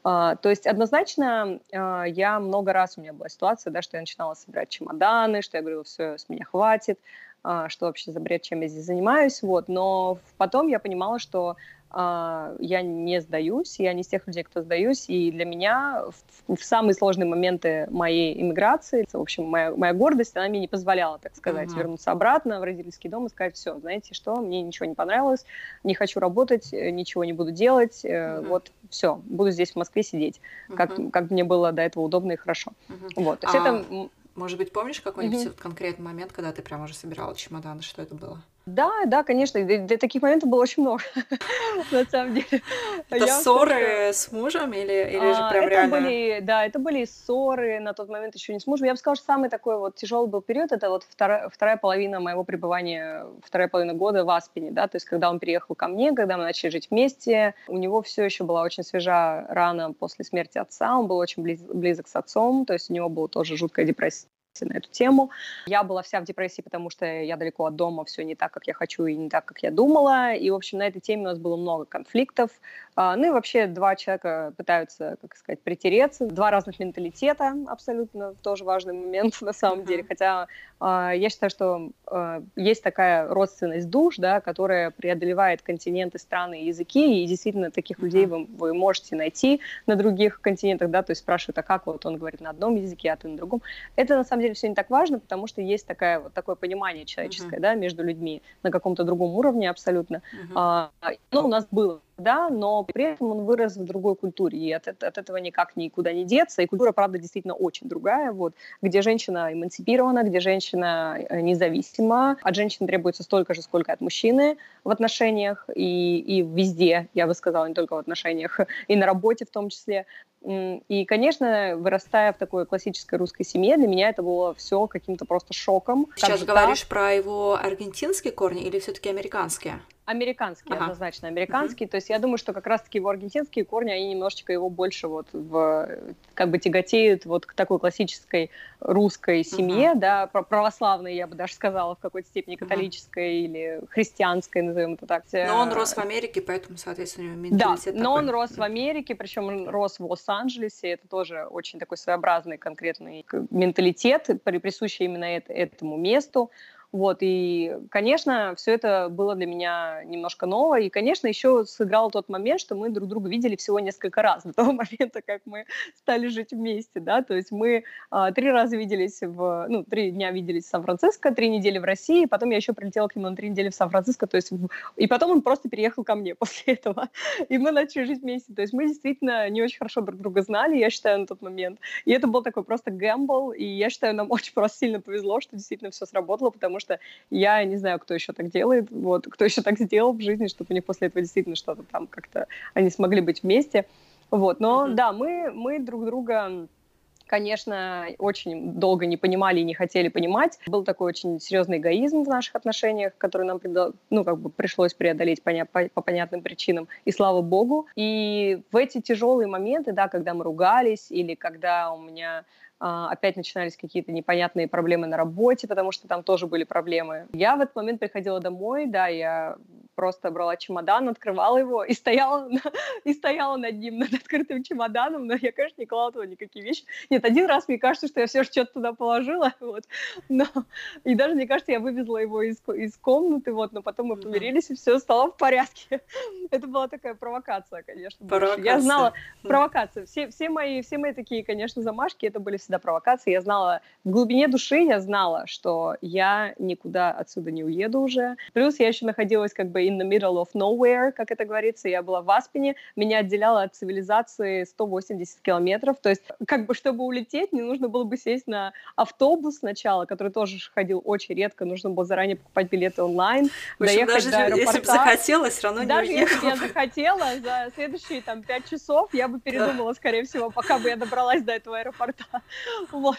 Uh, то есть однозначно uh, я много раз, у меня была ситуация, да, что я начинала собирать чемоданы, что я говорила, все, с меня хватит, uh, что вообще за бред, чем я здесь занимаюсь, вот, но потом я понимала, что а, я не сдаюсь, я не из тех людей, кто сдаюсь, и для меня в, в самые сложные моменты моей иммиграции, в общем, моя, моя гордость, она мне не позволяла, так сказать, uh-huh. вернуться обратно в родительский дом и сказать, все, знаете что, мне ничего не понравилось, не хочу работать, э, ничего не буду делать, uh-huh. вот, все, буду здесь в Москве сидеть, uh-huh. как, как мне было до этого удобно и хорошо. Uh-huh. Вот, то есть а... это может быть, помнишь какой-нибудь mm-hmm. конкретный момент, когда ты прям уже собирала чемоданы, что это было? Да, да, конечно, для, таких моментов было очень много, на самом деле. Это ссоры с мужем или, или же а, прям реально? Были, да, это были ссоры, на тот момент еще не с мужем. Я бы сказала, что самый такой вот тяжелый был период, это вот вторая, вторая половина моего пребывания, вторая половина года в Аспене, да, то есть когда он переехал ко мне, когда мы начали жить вместе, у него все еще была очень свежа рана после смерти отца, он был очень близ, близок с отцом, то есть у него была тоже жуткая депрессия на эту тему. Я была вся в депрессии, потому что я далеко от дома, все не так, как я хочу и не так, как я думала. И, в общем, на этой теме у нас было много конфликтов. А, ну и вообще два человека пытаются, как сказать, притереться. Два разных менталитета абсолютно тоже важный момент на самом деле. Хотя а, я считаю, что а, есть такая родственность душ, да, которая преодолевает континенты, страны и языки, и действительно таких людей вы, вы можете найти на других континентах, да, то есть спрашивают, а как вот он говорит на одном языке, а ты на другом. Это на самом деле все не так важно, потому что есть такая, вот такое понимание человеческое, uh-huh. да, между людьми на каком-то другом уровне абсолютно. Uh-huh. А, ну, у нас было да, но при этом он вырос в другой культуре, и от, от этого никак никуда не деться. И культура, правда, действительно очень другая, вот, где женщина эмансипирована, где женщина э, независима, от женщины требуется столько же, сколько от мужчины в отношениях и, и везде, я бы сказала, не только в отношениях, и на работе в том числе. И, конечно, вырастая в такой классической русской семье, для меня это было все каким-то просто шоком. Сейчас говоришь так. про его аргентинские корни или все-таки американские? Американский, ага. однозначно американский. Uh-huh. То есть я думаю, что как раз-таки его аргентинские корни, они немножечко его больше вот в, как бы тяготеют вот к такой классической русской семье, uh-huh. да, православной, я бы даже сказала, в какой-то степени католической uh-huh. или христианской, назовем это так. Но он рос в Америке, поэтому, соответственно, у него менталитет Да, такой. но он рос в Америке, причем он рос в Лос-Анджелесе, это тоже очень такой своеобразный конкретный менталитет, присущий именно это, этому месту. Вот, и, конечно, все это было для меня немножко ново. И, конечно, еще сыграл тот момент, что мы друг друга видели всего несколько раз до того момента, как мы стали жить вместе, да, то есть мы а, три раза виделись в, ну, три дня виделись в Сан-Франциско, три недели в России, потом я еще прилетела к нему на три недели в Сан-Франциско, то есть, и потом он просто переехал ко мне после этого, и мы начали жить вместе, то есть мы действительно не очень хорошо друг друга знали, я считаю, на тот момент, и это был такой просто гэмбл, и я считаю, нам очень просто сильно повезло, что действительно все сработало, потому что я не знаю, кто еще так делает, вот, кто еще так сделал в жизни, чтобы у них после этого действительно что-то там как-то они смогли быть вместе. Вот, но mm-hmm. да, мы, мы друг друга конечно, очень долго не понимали и не хотели понимать. Был такой очень серьезный эгоизм в наших отношениях, который нам ну, как бы пришлось преодолеть поня- по, по понятным причинам. И слава богу. И в эти тяжелые моменты, да, когда мы ругались или когда у меня опять начинались какие-то непонятные проблемы на работе, потому что там тоже были проблемы. Я в этот момент приходила домой, да, я просто брала чемодан, открывала его и стояла, и стояла над ним, над открытым чемоданом, но я, конечно, не клала туда никакие вещи. Нет, один раз мне кажется, что я все же что-то туда положила, вот, но, и даже, мне кажется, я вывезла его из, из комнаты, вот, но потом мы помирились, и все стало в порядке. Это была такая провокация, конечно. Провокация. Я знала, провокация. Все, все, мои, все мои такие, конечно, замашки, это были всегда провокации. Я знала, в глубине души я знала, что я никуда отсюда не уеду уже. Плюс я еще находилась как бы in the middle of nowhere, как это говорится. Я была в Аспене, меня отделяло от цивилизации 180 километров. То есть, как бы, чтобы улететь, не нужно было бы сесть на автобус сначала, который тоже ходил очень редко, нужно было заранее покупать билеты онлайн, в общем, доехать даже до аэропорта. если бы захотелось, все равно даже не Даже если бы я захотела, за следующие там пять часов я бы передумала, скорее всего, пока бы я добралась до этого аэропорта. Вот.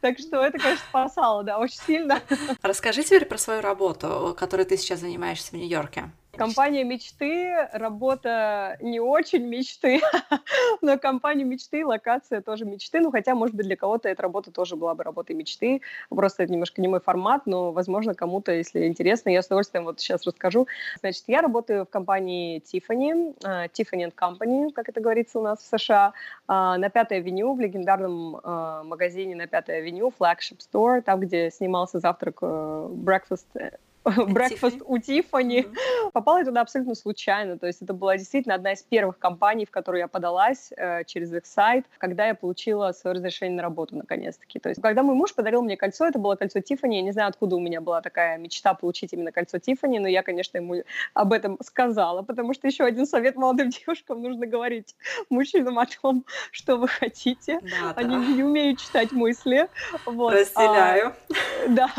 Так что это, конечно, спасало, да, очень сильно. Расскажи теперь про свою работу, которой ты сейчас занимаешься в Нью-Йорке. Компания мечты, работа не очень мечты, но компания мечты, локация тоже мечты. Ну, хотя, может быть, для кого-то эта работа тоже была бы работой мечты. Просто это немножко не мой формат, но, возможно, кому-то, если интересно, я с удовольствием вот сейчас расскажу. Значит, я работаю в компании Tiffany, uh, Tiffany Company, как это говорится у нас в США, uh, на Пятой авеню, в легендарном uh, магазине на Пятой авеню, flagship store, там, где снимался завтрак breakfast breakfast у Тиффани. Попала я туда абсолютно случайно. То есть это была действительно одна из первых компаний, в которую я подалась э, через их сайт, когда я получила свое разрешение на работу наконец-таки. То есть когда мой муж подарил мне кольцо, это было кольцо Тиффани. Я не знаю, откуда у меня была такая мечта получить именно кольцо Тиффани, но я, конечно, ему об этом сказала, потому что еще один совет молодым девушкам нужно говорить мужчинам о том, что вы хотите. Да, Они да. не умеют читать мысли. Вот. Разделяю. А, да.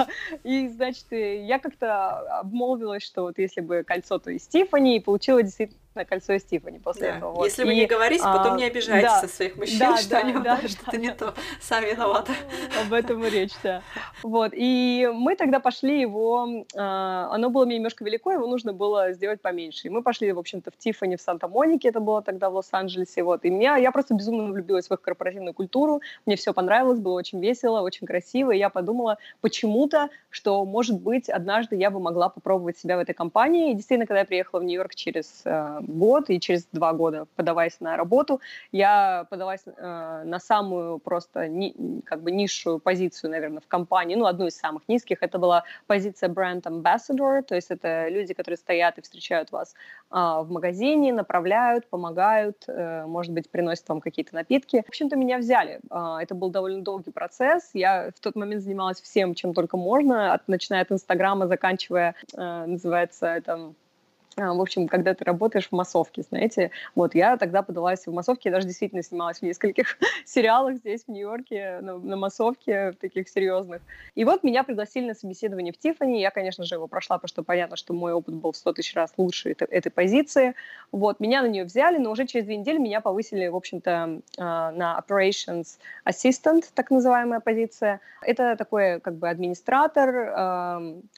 И, значит, я как-то обмолвилась, что вот если бы кольцо, то из Тифани, и получила действительно на кольцо из Тифани после да. этого. Вот. Если и, вы не говорите, а, потом не обижайтесь да, со своих мужчин, да, что да, они да, да, что-то да, не да. то, сами виноваты. Об этом и речь, да. Вот, и мы тогда пошли его, а, оно было мне немножко велико, его нужно было сделать поменьше. И мы пошли, в общем-то, в Тифани в Санта-Монике, это было тогда в Лос-Анджелесе, вот. И меня, я просто безумно влюбилась в их корпоративную культуру, мне все понравилось, было очень весело, очень красиво, и я подумала почему-то, что, может быть, однажды я бы могла попробовать себя в этой компании. И действительно, когда я приехала в Нью-Йорк через а, год, и через два года, подаваясь на работу, я подалась э, на самую просто ни, как бы низшую позицию, наверное, в компании, ну, одну из самых низких. Это была позиция бренд ambassador, то есть это люди, которые стоят и встречают вас э, в магазине, направляют, помогают, э, может быть, приносят вам какие-то напитки. В общем-то, меня взяли. Э, это был довольно долгий процесс. Я в тот момент занималась всем, чем только можно, от, начиная от Инстаграма, заканчивая, э, называется а, в общем, когда ты работаешь в массовке, знаете, вот я тогда подалась в массовке, я даже действительно снималась в нескольких сериалах здесь, в Нью-Йорке, на, на массовке, таких серьезных. И вот меня пригласили на собеседование в Тиффани, я, конечно же, его прошла, потому что понятно, что мой опыт был в 100 тысяч раз лучше этой, этой позиции. Вот, меня на нее взяли, но уже через две недели меня повысили, в общем-то, а, на Operations Assistant, так называемая позиция. Это такой, как бы, администратор,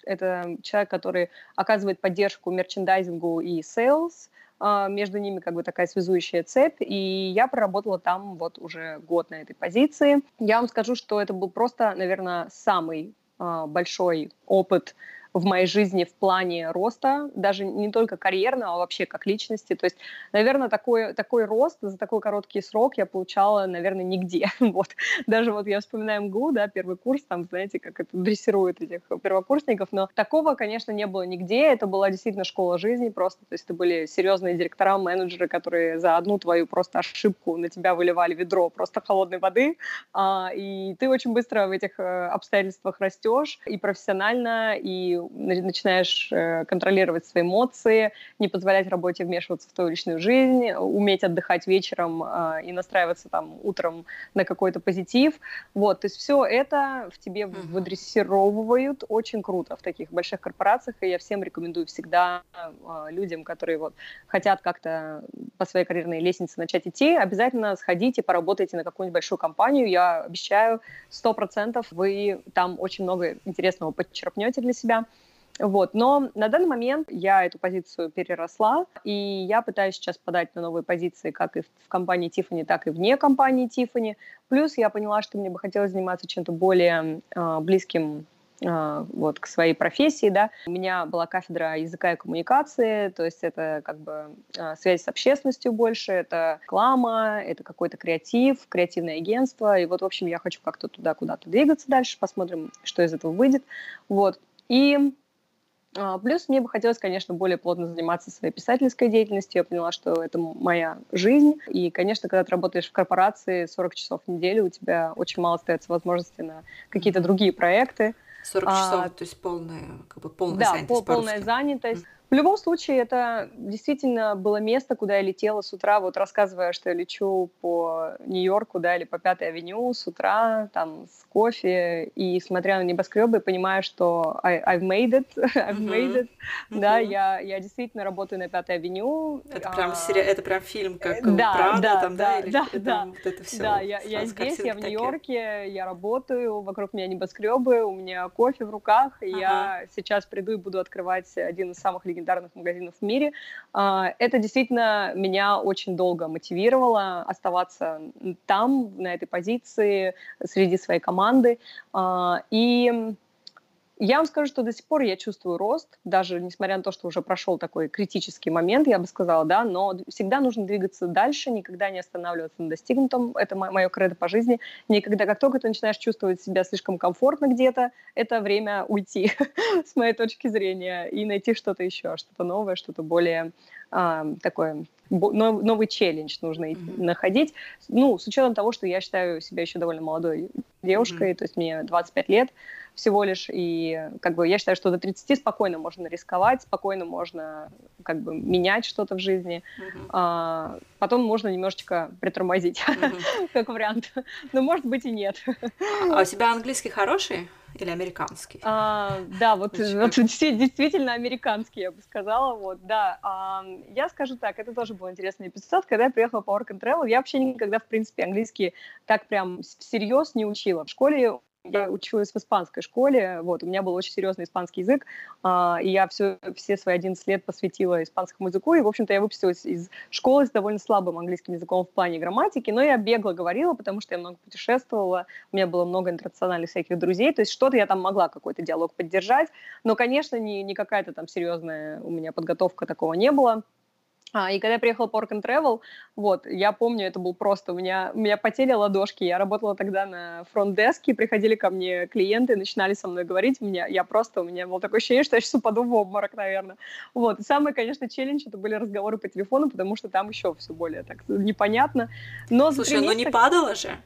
это человек, который оказывает поддержку мерчендайзингу маркетингу и sales, а, между ними как бы такая связующая цепь, и я проработала там вот уже год на этой позиции. Я вам скажу, что это был просто, наверное, самый а, большой опыт в моей жизни в плане роста, даже не только карьерного, а вообще как личности. То есть, наверное, такой, такой рост за такой короткий срок я получала, наверное, нигде. Вот. Даже вот я вспоминаю МГУ, да, первый курс, там, знаете, как это дрессирует этих первокурсников, но такого, конечно, не было нигде. Это была действительно школа жизни просто. То есть это были серьезные директора, менеджеры, которые за одну твою просто ошибку на тебя выливали ведро просто холодной воды, а, и ты очень быстро в этих э, обстоятельствах растешь и профессионально, и начинаешь э, контролировать свои эмоции, не позволять работе вмешиваться в твою личную жизнь, уметь отдыхать вечером э, и настраиваться там утром на какой-то позитив. Вот, то есть все это в тебе mm-hmm. выдрессировывают очень круто в таких больших корпорациях, и я всем рекомендую всегда э, людям, которые вот хотят как-то по своей карьерной лестнице начать идти, обязательно сходите, поработайте на какую-нибудь большую компанию. Я обещаю, сто процентов вы там очень много интересного подчерпнете для себя. Вот. Но на данный момент я эту позицию переросла, и я пытаюсь сейчас подать на новые позиции как и в компании Tiffany, так и вне компании Tiffany. Плюс я поняла, что мне бы хотелось заниматься чем-то более э, близким а, вот, к своей профессии, да. У меня была кафедра языка и коммуникации, то есть это как бы а, связь с общественностью больше, это реклама, это какой-то креатив, креативное агентство, и вот, в общем, я хочу как-то туда куда-то двигаться дальше, посмотрим, что из этого выйдет, вот. И плюс мне бы хотелось, конечно, более плотно заниматься своей писательской деятельностью. Я поняла, что это моя жизнь. И, конечно, когда ты работаешь в корпорации 40 часов в неделю, у тебя очень мало остается возможности на какие-то другие проекты. 40 а, часов, то есть полная, как бы полная да, занятость. Да, полная занятость. В любом случае, это действительно было место, куда я летела с утра, вот рассказывая, что я лечу по Нью-Йорку, да, или по Пятой авеню с утра, там, с кофе, и смотря на небоскребы, понимая, что I, I've made it, I've made it, uh-huh. да, я, я действительно работаю на Пятой авеню. Это прям, сери... это прям фильм, как да, Правда, да, там, да, да, или, да, да, вот это все. Да, я, я здесь, я в Нью-Йорке, я работаю, вокруг меня небоскребы, у меня кофе в руках, и uh-huh. я сейчас приду и буду открывать один из самых легендарных магазинов в мире. А, это действительно меня очень долго мотивировало оставаться там, на этой позиции, среди своей команды. А, и я вам скажу, что до сих пор я чувствую рост, даже несмотря на то, что уже прошел такой критический момент, я бы сказала, да, но всегда нужно двигаться дальше, никогда не останавливаться на достигнутом. Это мое кредо по жизни. Никогда, как только ты начинаешь чувствовать себя слишком комфортно где-то, это время уйти, с моей точки зрения, и найти что-то еще, что-то новое, что-то более а, такое новый челлендж нужно mm-hmm. находить. Ну, с учетом того, что я считаю себя еще довольно молодой девушкой, mm-hmm. то есть мне 25 лет, всего лишь, и как бы я считаю, что до 30 спокойно можно рисковать, спокойно можно как бы менять что-то в жизни, uh-huh. а, потом можно немножечко притормозить, uh-huh. как вариант, но может быть и нет. А у тебя английский хороший? Или американский? А, да, вот, вот действительно американский, я бы сказала. Вот, да. А, я скажу так, это тоже был интересный эпизод. Когда я приехала по Work and Travel, я вообще никогда, в принципе, английский так прям всерьез не учила. В школе я училась в испанской школе, вот, у меня был очень серьезный испанский язык, а, и я все, все свои 11 лет посвятила испанскому языку, и, в общем-то, я выпустилась из школы с довольно слабым английским языком в плане грамматики, но я бегло говорила, потому что я много путешествовала, у меня было много интернациональных всяких друзей, то есть что-то я там могла, какой-то диалог поддержать, но, конечно, не, не какая-то там серьезная у меня подготовка такого не было, а, и когда я приехала по Work and Travel, вот, я помню, это был просто, у меня, у меня потели ладошки, я работала тогда на фронт-деске, приходили ко мне клиенты, начинали со мной говорить, у меня, я просто, у меня было такое ощущение, что я сейчас упаду в обморок, наверное. Вот, и самый, конечно, челлендж, это были разговоры по телефону, потому что там еще все более так непонятно. Но Слушай, ну не падало же?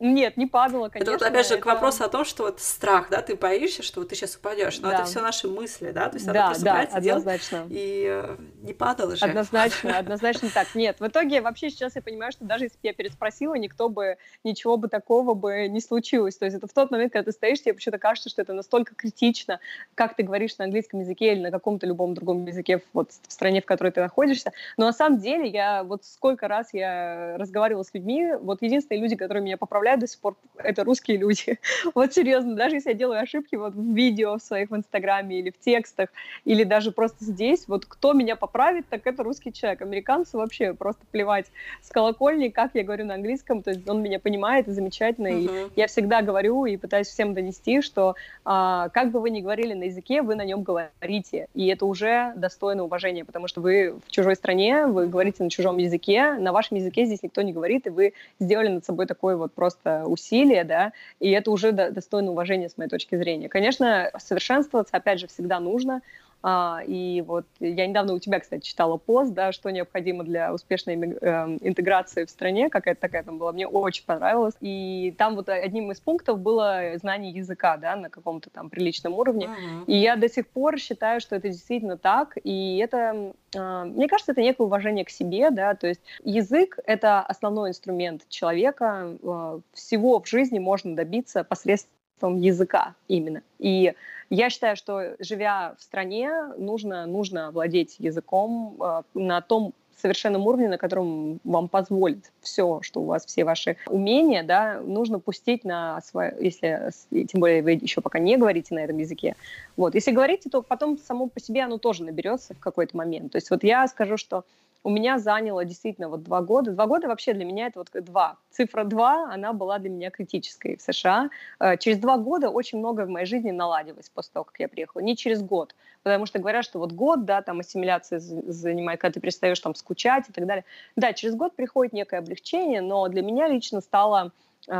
Нет, не падала, конечно. Это вот опять же это... к вопросу о том, что вот страх, да, ты боишься, что вот ты сейчас упадешь, но да. это все наши мысли, да, то есть надо да, просто да, брать однозначно. и э, не падала же. Однозначно, однозначно так. Нет, в итоге вообще сейчас я понимаю, что даже если бы я переспросила, никто бы, ничего бы такого бы не случилось. То есть это в тот момент, когда ты стоишь, тебе почему-то кажется, что это настолько критично, как ты говоришь на английском языке или на каком-то любом другом языке вот в стране, в которой ты находишься. Но на самом деле я вот сколько раз я разговаривала с людьми, вот единственные люди, которые меня поправляют, представляю до сих пор, это русские люди. вот серьезно, даже если я делаю ошибки вот в видео в своих в Инстаграме или в текстах, или даже просто здесь, вот кто меня поправит, так это русский человек. Американцы вообще просто плевать с колокольни, как я говорю на английском, то есть он меня понимает и замечательно, uh-huh. и я всегда говорю и пытаюсь всем донести, что а, как бы вы ни говорили на языке, вы на нем говорите, и это уже достойно уважения, потому что вы в чужой стране, вы говорите на чужом языке, на вашем языке здесь никто не говорит, и вы сделали над собой такой вот просто просто усилия, да, и это уже достойно уважения с моей точки зрения. Конечно, совершенствоваться, опять же, всегда нужно, а, и вот я недавно у тебя, кстати, читала пост, да, что необходимо для успешной э, интеграции в стране, какая-то такая там была, мне очень понравилось. И там вот одним из пунктов было знание языка, да, на каком-то там приличном уровне. Uh-huh. И я до сих пор считаю, что это действительно так, и это, э, мне кажется, это некое уважение к себе, да, то есть язык — это основной инструмент человека, э, всего в жизни можно добиться посредством языка именно. И я считаю, что живя в стране, нужно, нужно владеть языком э, на том совершенном уровне, на котором вам позволит все, что у вас, все ваши умения, да, нужно пустить на свое, если, тем более вы еще пока не говорите на этом языке. Вот, если говорите, то потом само по себе оно тоже наберется в какой-то момент. То есть вот я скажу, что у меня заняло действительно вот два года. Два года вообще для меня это вот два. Цифра два, она была для меня критической в США. Э, через два года очень многое в моей жизни наладилось после того, как я приехала. Не через год, потому что говорят, что вот год, да, там ассимиляция занимает, когда ты перестаешь там скучать и так далее. Да, через год приходит некое облегчение, но для меня лично стало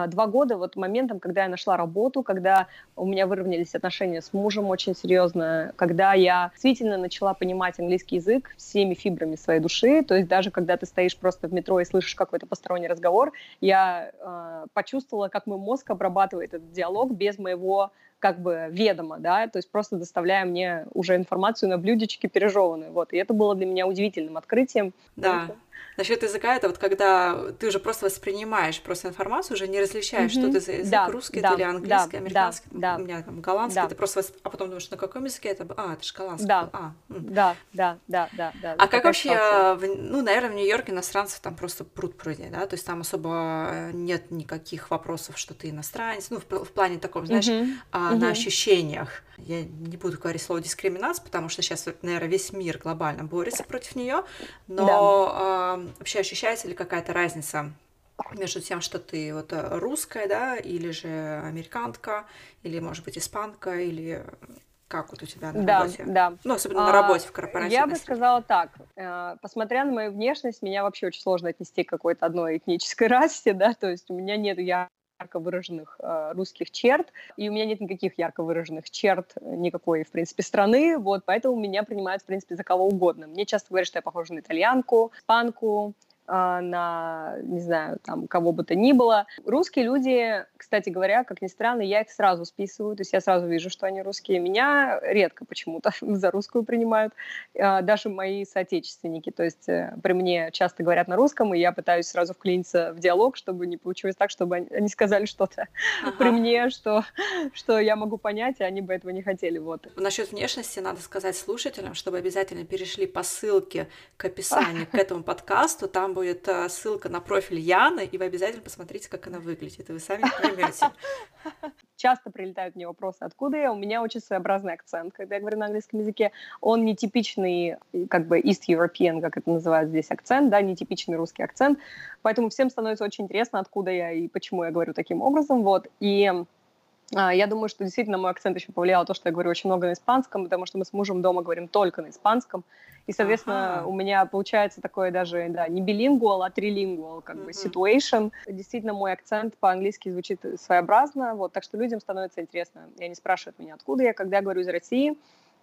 два года вот моментом, когда я нашла работу, когда у меня выровнялись отношения с мужем очень серьезно, когда я действительно начала понимать английский язык всеми фибрами своей души, то есть даже когда ты стоишь просто в метро и слышишь какой-то посторонний разговор, я э, почувствовала, как мой мозг обрабатывает этот диалог без моего как бы ведомо, да, то есть просто доставляя мне уже информацию на блюдечке пережеванную, вот, и это было для меня удивительным открытием. Да. Насчет языка это вот когда ты уже просто воспринимаешь просто информацию, уже не различаешь, mm-hmm. что это за язык, да, русский да, это или английский, да, американский, да, у меня там голландский, да. ты просто восп... а потом думаешь, на каком языке это, а, это же голландский, да, а, да, да, да, да, да. А как вообще, в, ну, наверное, в Нью-Йорке иностранцев там просто пруд пруди, да, то есть там особо нет никаких вопросов, что ты иностранец, ну, в, в плане таком, знаешь, mm-hmm. а, mm-hmm. на ощущениях. Я не буду говорить слово дискриминация, потому что сейчас, наверное, весь мир глобально борется против нее, но да. Э, вообще ощущается ли какая-то разница между тем, что ты вот э, русская, да, или же американка, или, может быть, испанка, или как вот у тебя на да, работе? Да, Ну, особенно на работе в корпоративной. Я бы сказала так. Э, посмотря на мою внешность, меня вообще очень сложно отнести к какой-то одной этнической расе, да, то есть у меня нет я ярко выраженных э, русских черт, и у меня нет никаких ярко выраженных черт никакой, в принципе, страны, вот, поэтому меня принимают, в принципе, за кого угодно. Мне часто говорят, что я похожа на итальянку, испанку, а, на, не знаю, там, кого бы то ни было. Русские люди, кстати говоря, как ни странно, я их сразу списываю, то есть я сразу вижу, что они русские. Меня редко почему-то за русскую принимают, а, даже мои соотечественники. То есть э, при мне часто говорят на русском, и я пытаюсь сразу вклиниться в диалог, чтобы не получилось так, чтобы они сказали что-то ага. при мне, что, что я могу понять, и они бы этого не хотели. Вот. Насчет внешности надо сказать слушателям, чтобы обязательно перешли по ссылке к описанию к этому подкасту. Там будет э, ссылка на профиль Яны, и вы обязательно посмотрите, как она выглядит, и вы сами поймете. Часто прилетают мне вопросы, откуда я. У меня очень своеобразный акцент, когда я говорю на английском языке. Он не типичный, как бы East European, как это называют здесь, акцент, да, не типичный русский акцент. Поэтому всем становится очень интересно, откуда я и почему я говорю таким образом. Вот. И я думаю, что действительно мой акцент еще повлиял то, что я говорю очень много на испанском, потому что мы с мужем дома говорим только на испанском. И, соответственно, ага. у меня получается такое даже, да, не билингвал, а трилингвал, как mm-hmm. бы, situation. Действительно, мой акцент по-английски звучит своеобразно, вот, так что людям становится интересно. И они спрашивают меня, откуда я, когда я говорю из России,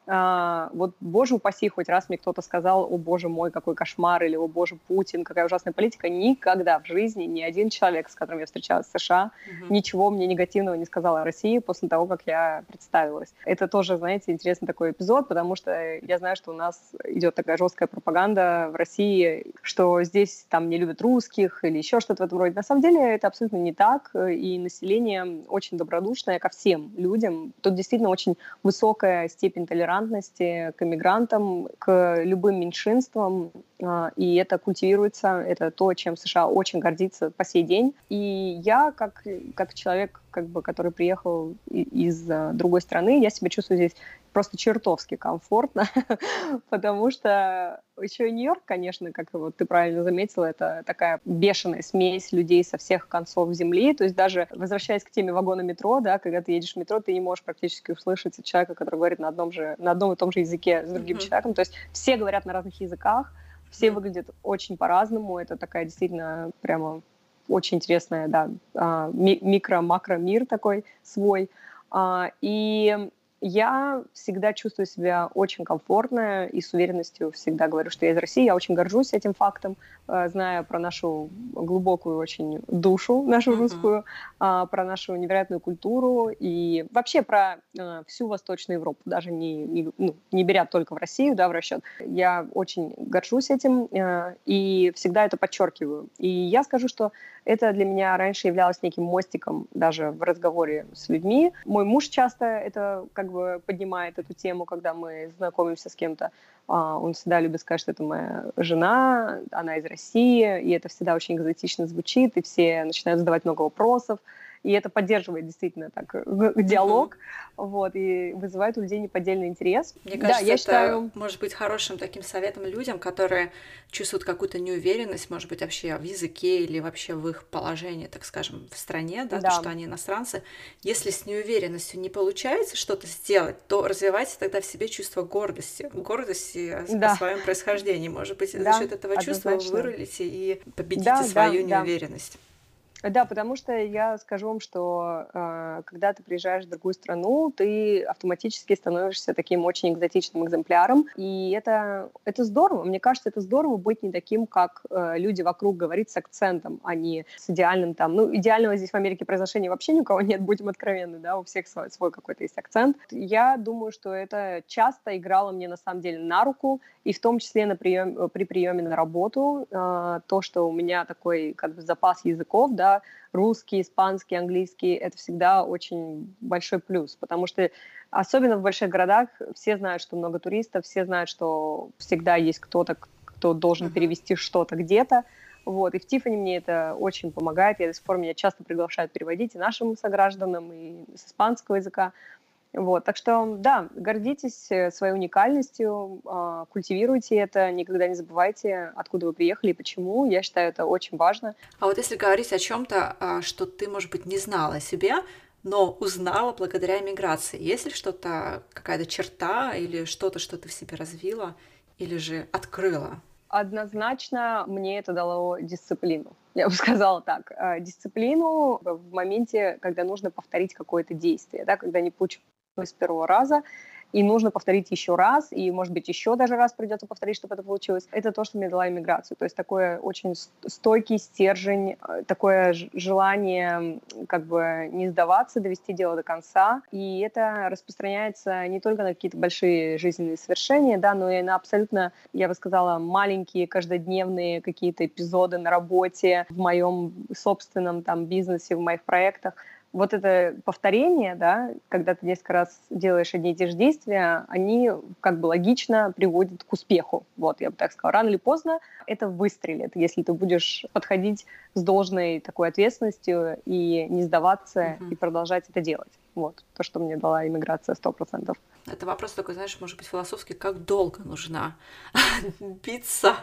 а, вот, боже упаси, хоть раз мне кто-то сказал, о боже мой, какой кошмар, или о боже Путин, какая ужасная политика. Никогда в жизни ни один человек, с которым я встречалась в США, угу. ничего мне негативного не сказал о России после того, как я представилась. Это тоже, знаете, интересный такой эпизод, потому что я знаю, что у нас идет такая жесткая пропаганда в России, что здесь там не любят русских или еще что-то в этом роде. На самом деле это абсолютно не так, и население очень добродушное ко всем людям. Тут действительно очень высокая степень толерантности толерантности к иммигрантам, к любым меньшинствам, а, и это культивируется, это то, чем США очень гордится по сей день. И я, как, как человек, как бы, который приехал из а, другой страны, я себя чувствую здесь просто чертовски комфортно, потому что еще Нью-Йорк, конечно, как вот ты правильно заметила, это такая бешеная смесь людей со всех концов земли, то есть даже возвращаясь к теме вагона метро, да, когда ты едешь в метро, ты не можешь практически услышать человека, который говорит на одном же, на одном и том же языке с другим mm-hmm. человеком, то есть все говорят на разных языках, все mm-hmm. выглядят очень по-разному, это такая действительно прямо очень интересная, да, а, микро-макро мир такой свой, а, и я всегда чувствую себя очень комфортно и с уверенностью всегда говорю, что я из России. Я очень горжусь этим фактом, э, зная про нашу глубокую очень душу, нашу mm-hmm. русскую, а, про нашу невероятную культуру и вообще про э, всю Восточную Европу, даже не, не, ну, не беря только в Россию да, в расчет. Я очень горжусь этим э, и всегда это подчеркиваю. И я скажу, что это для меня раньше являлось неким мостиком даже в разговоре с людьми. Мой муж часто это как бы поднимает эту тему, когда мы знакомимся с кем-то. А, он всегда любит сказать, что это моя жена, она из России, и это всегда очень экзотично звучит, и все начинают задавать много вопросов и это поддерживает действительно так диалог, uh-huh. вот, и вызывает у людей неподдельный интерес. Мне кажется, да, я это считаю... может быть хорошим таким советом людям, которые чувствуют какую-то неуверенность, может быть, вообще в языке или вообще в их положении, так скажем, в стране, да, да. То, что они иностранцы. Если с неуверенностью не получается что-то сделать, то развивайте тогда в себе чувство гордости, гордости да. о своем происхождении. Может быть, да, за счет этого чувства вы вырулите и победите да, свою да, неуверенность. Да. Да, потому что я скажу вам, что э, когда ты приезжаешь в другую страну, ты автоматически становишься таким очень экзотичным экземпляром, и это, это здорово. Мне кажется, это здорово быть не таким, как э, люди вокруг говорить с акцентом, а не с идеальным там. Ну, идеального здесь в Америке произношения вообще ни у кого нет, будем откровенны, да, у всех свой, свой какой-то есть акцент. Я думаю, что это часто играло мне на самом деле на руку, и в том числе на прием, при приеме на работу, э, то, что у меня такой как бы запас языков, да, русский, испанский, английский, это всегда очень большой плюс, потому что особенно в больших городах все знают, что много туристов, все знают, что всегда есть кто-то, кто должен перевести что-то где-то, вот, и в Тиффани мне это очень помогает. Я до сих пор меня часто приглашают переводить и нашим согражданам, и с испанского языка. Вот, так что, да, гордитесь э, своей уникальностью, а, культивируйте это, никогда не забывайте, откуда вы приехали и почему. Я считаю, это очень важно. А вот если говорить о чем-то, а, что ты, может быть, не знала о себе, но узнала благодаря иммиграции, есть ли что-то, какая-то черта или что-то, что ты в себе развила или же открыла? Однозначно мне это дало дисциплину. Я бы сказала так. А, дисциплину в моменте, когда нужно повторить какое-то действие, да, когда не получилось с первого раза, и нужно повторить еще раз, и, может быть, еще даже раз придется повторить, чтобы это получилось. Это то, что мне дала иммиграцию. То есть такой очень стойкий стержень, э, такое желание как бы не сдаваться, довести дело до конца. И это распространяется не только на какие-то большие жизненные совершения, да, но и на абсолютно, я бы сказала, маленькие каждодневные какие-то эпизоды на работе, в моем собственном там бизнесе, в моих проектах вот это повторение, да, когда ты несколько раз делаешь одни и те же действия, они как бы логично приводят к успеху. Вот, я бы так сказала. Рано или поздно это выстрелит, если ты будешь подходить с должной такой ответственностью и не сдаваться, mm-hmm. и продолжать это делать. Вот, то, что мне дала иммиграция сто процентов. Это вопрос такой, знаешь, может быть, философский, как долго нужна биться?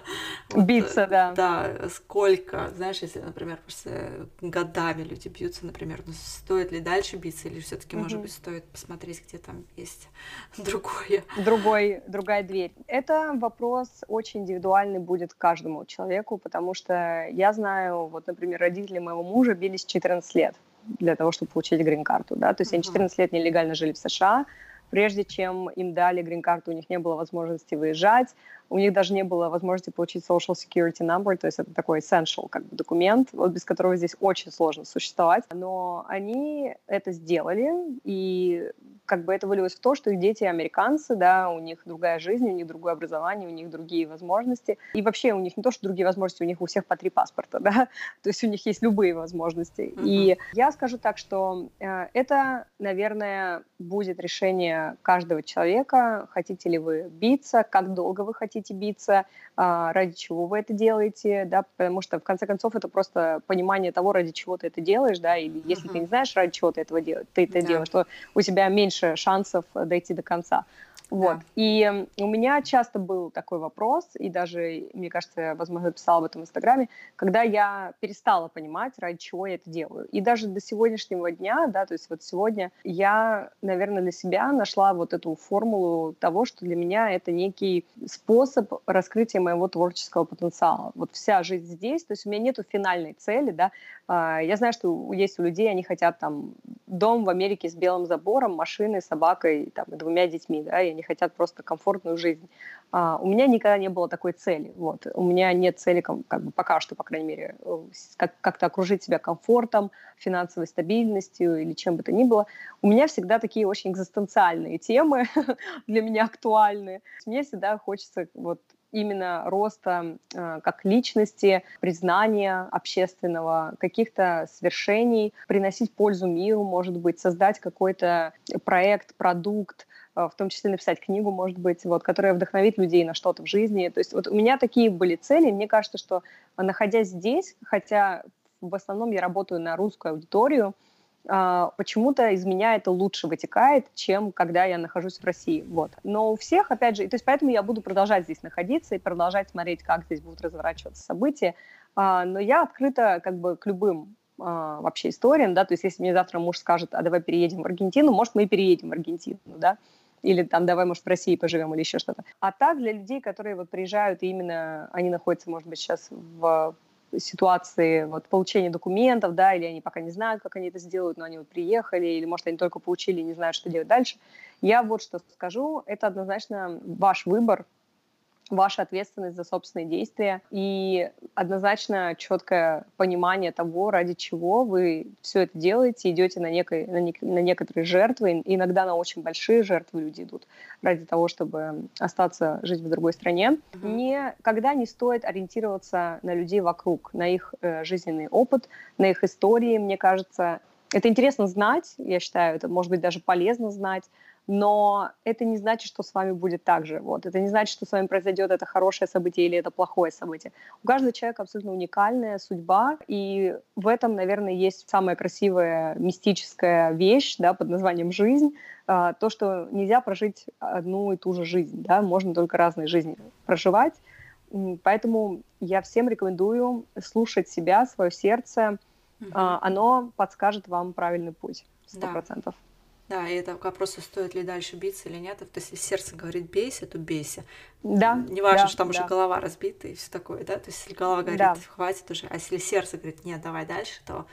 Биться, да. Да, сколько, знаешь, если, например, просто годами люди бьются, например, ну, стоит ли дальше биться, или все таки может быть, стоит посмотреть, где там есть другое? Другой, другая дверь. Это вопрос очень индивидуальный будет каждому человеку, потому что я знаю, вот, например, родители моего мужа бились 14 лет для того, чтобы получить грин-карту, да, то есть они 14 лет нелегально жили в США, прежде чем им дали грин-карту, у них не было возможности выезжать, у них даже не было возможности получить social security number, то есть это такой essential как бы, документ, вот без которого здесь очень сложно существовать. Но они это сделали, и как бы это вылилось в то, что их дети американцы, да, у них другая жизнь, у них другое образование, у них другие возможности. И вообще у них не то, что другие возможности, у них у всех по три паспорта, да, то есть у них есть любые возможности. Uh-huh. И я скажу так, что э, это, наверное, будет решение каждого человека, хотите ли вы биться, как долго вы хотите биться, а, ради чего вы это делаете, да, потому что, в конце концов, это просто понимание того, ради чего ты это делаешь, да, или если uh-huh. ты не знаешь, ради чего ты этого делаешь, ты это да. делаешь, то у тебя меньше шансов дойти до конца. Вот. И у меня часто был такой вопрос, и даже, мне кажется, я, возможно, писала об этом в Инстаграме, когда я перестала понимать, ради чего я это делаю. И даже до сегодняшнего дня, да, то есть вот сегодня я, наверное, для себя нашла вот эту формулу того, что для меня это некий способ раскрытия моего творческого потенциала. Вот вся жизнь здесь, то есть у меня нету финальной цели, да. А, я знаю, что есть у людей, они хотят там дом в Америке с белым забором, машиной, собакой, там, и двумя детьми, да, и они хотят просто комфортную жизнь. А, у меня никогда не было такой цели. Вот. У меня нет цели, как бы пока что, по крайней мере, э, как- как-то окружить себя комфортом, финансовой стабильностью или чем бы то ни было. У меня всегда такие очень экзистенциальные темы для меня актуальны. Мне всегда хочется вот именно роста э, как личности, признания общественного, каких-то свершений, приносить пользу миру, может быть, создать какой-то проект, продукт, в том числе написать книгу, может быть, вот, которая вдохновит людей на что-то в жизни. То есть вот у меня такие были цели. Мне кажется, что находясь здесь, хотя в основном я работаю на русскую аудиторию, а, почему-то из меня это лучше вытекает, чем когда я нахожусь в России. Вот. Но у всех, опять же, то есть поэтому я буду продолжать здесь находиться и продолжать смотреть, как здесь будут разворачиваться события. А, но я открыта как бы к любым а, вообще историям, да, то есть если мне завтра муж скажет, а давай переедем в Аргентину, может, мы и переедем в Аргентину, да, или там давай, может, в России поживем или еще что-то. А так для людей, которые вот приезжают, именно они находятся, может быть, сейчас в ситуации вот, получения документов, да, или они пока не знают, как они это сделают, но они вот приехали, или, может, они только получили и не знают, что делать дальше. Я вот что скажу, это однозначно ваш выбор, ваша ответственность за собственные действия и однозначно четкое понимание того, ради чего вы все это делаете, идете на, некой, на, не, на некоторые жертвы, иногда на очень большие жертвы люди идут ради того, чтобы остаться жить в другой стране. Mm-hmm. Никогда не стоит ориентироваться на людей вокруг, на их э, жизненный опыт, на их истории, мне кажется. Это интересно знать, я считаю, это может быть даже полезно знать, но это не значит, что с вами будет так же. Вот. Это не значит, что с вами произойдет это хорошее событие или это плохое событие. У каждого человека абсолютно уникальная судьба, и в этом, наверное, есть самая красивая мистическая вещь да, под названием «жизнь», а, то, что нельзя прожить одну и ту же жизнь, да, можно только разные жизни проживать. Поэтому я всем рекомендую слушать себя, свое сердце. Угу. Оно подскажет вам правильный путь, сто процентов. Да. Да, и это к вопросу, стоит ли дальше биться или нет. То есть, если сердце говорит бейся, то бейся. Да. Неважно, да, что там да. уже голова разбита и все такое, да. То есть, если голова говорит, да. хватит уже, а если сердце говорит, нет, давай дальше, то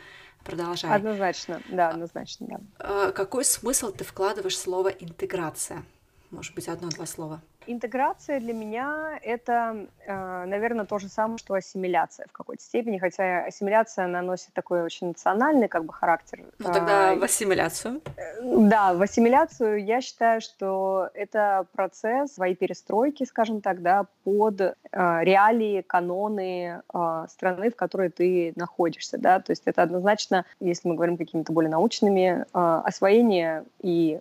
продолжай. Однозначно, да, однозначно, да. А, какой смысл ты вкладываешь в слово интеграция? Может быть, одно-два слова. Интеграция для меня это, э, наверное, то же самое, что ассимиляция в какой-то степени, хотя ассимиляция наносит такой очень национальный как бы характер. Ну тогда в ассимиляцию. Э, да, в ассимиляцию я считаю, что это процесс своей перестройки, скажем так, да, под э, реалии, каноны страны, в которой ты находишься, да, то есть это однозначно, если мы говорим какими-то более научными, освоение и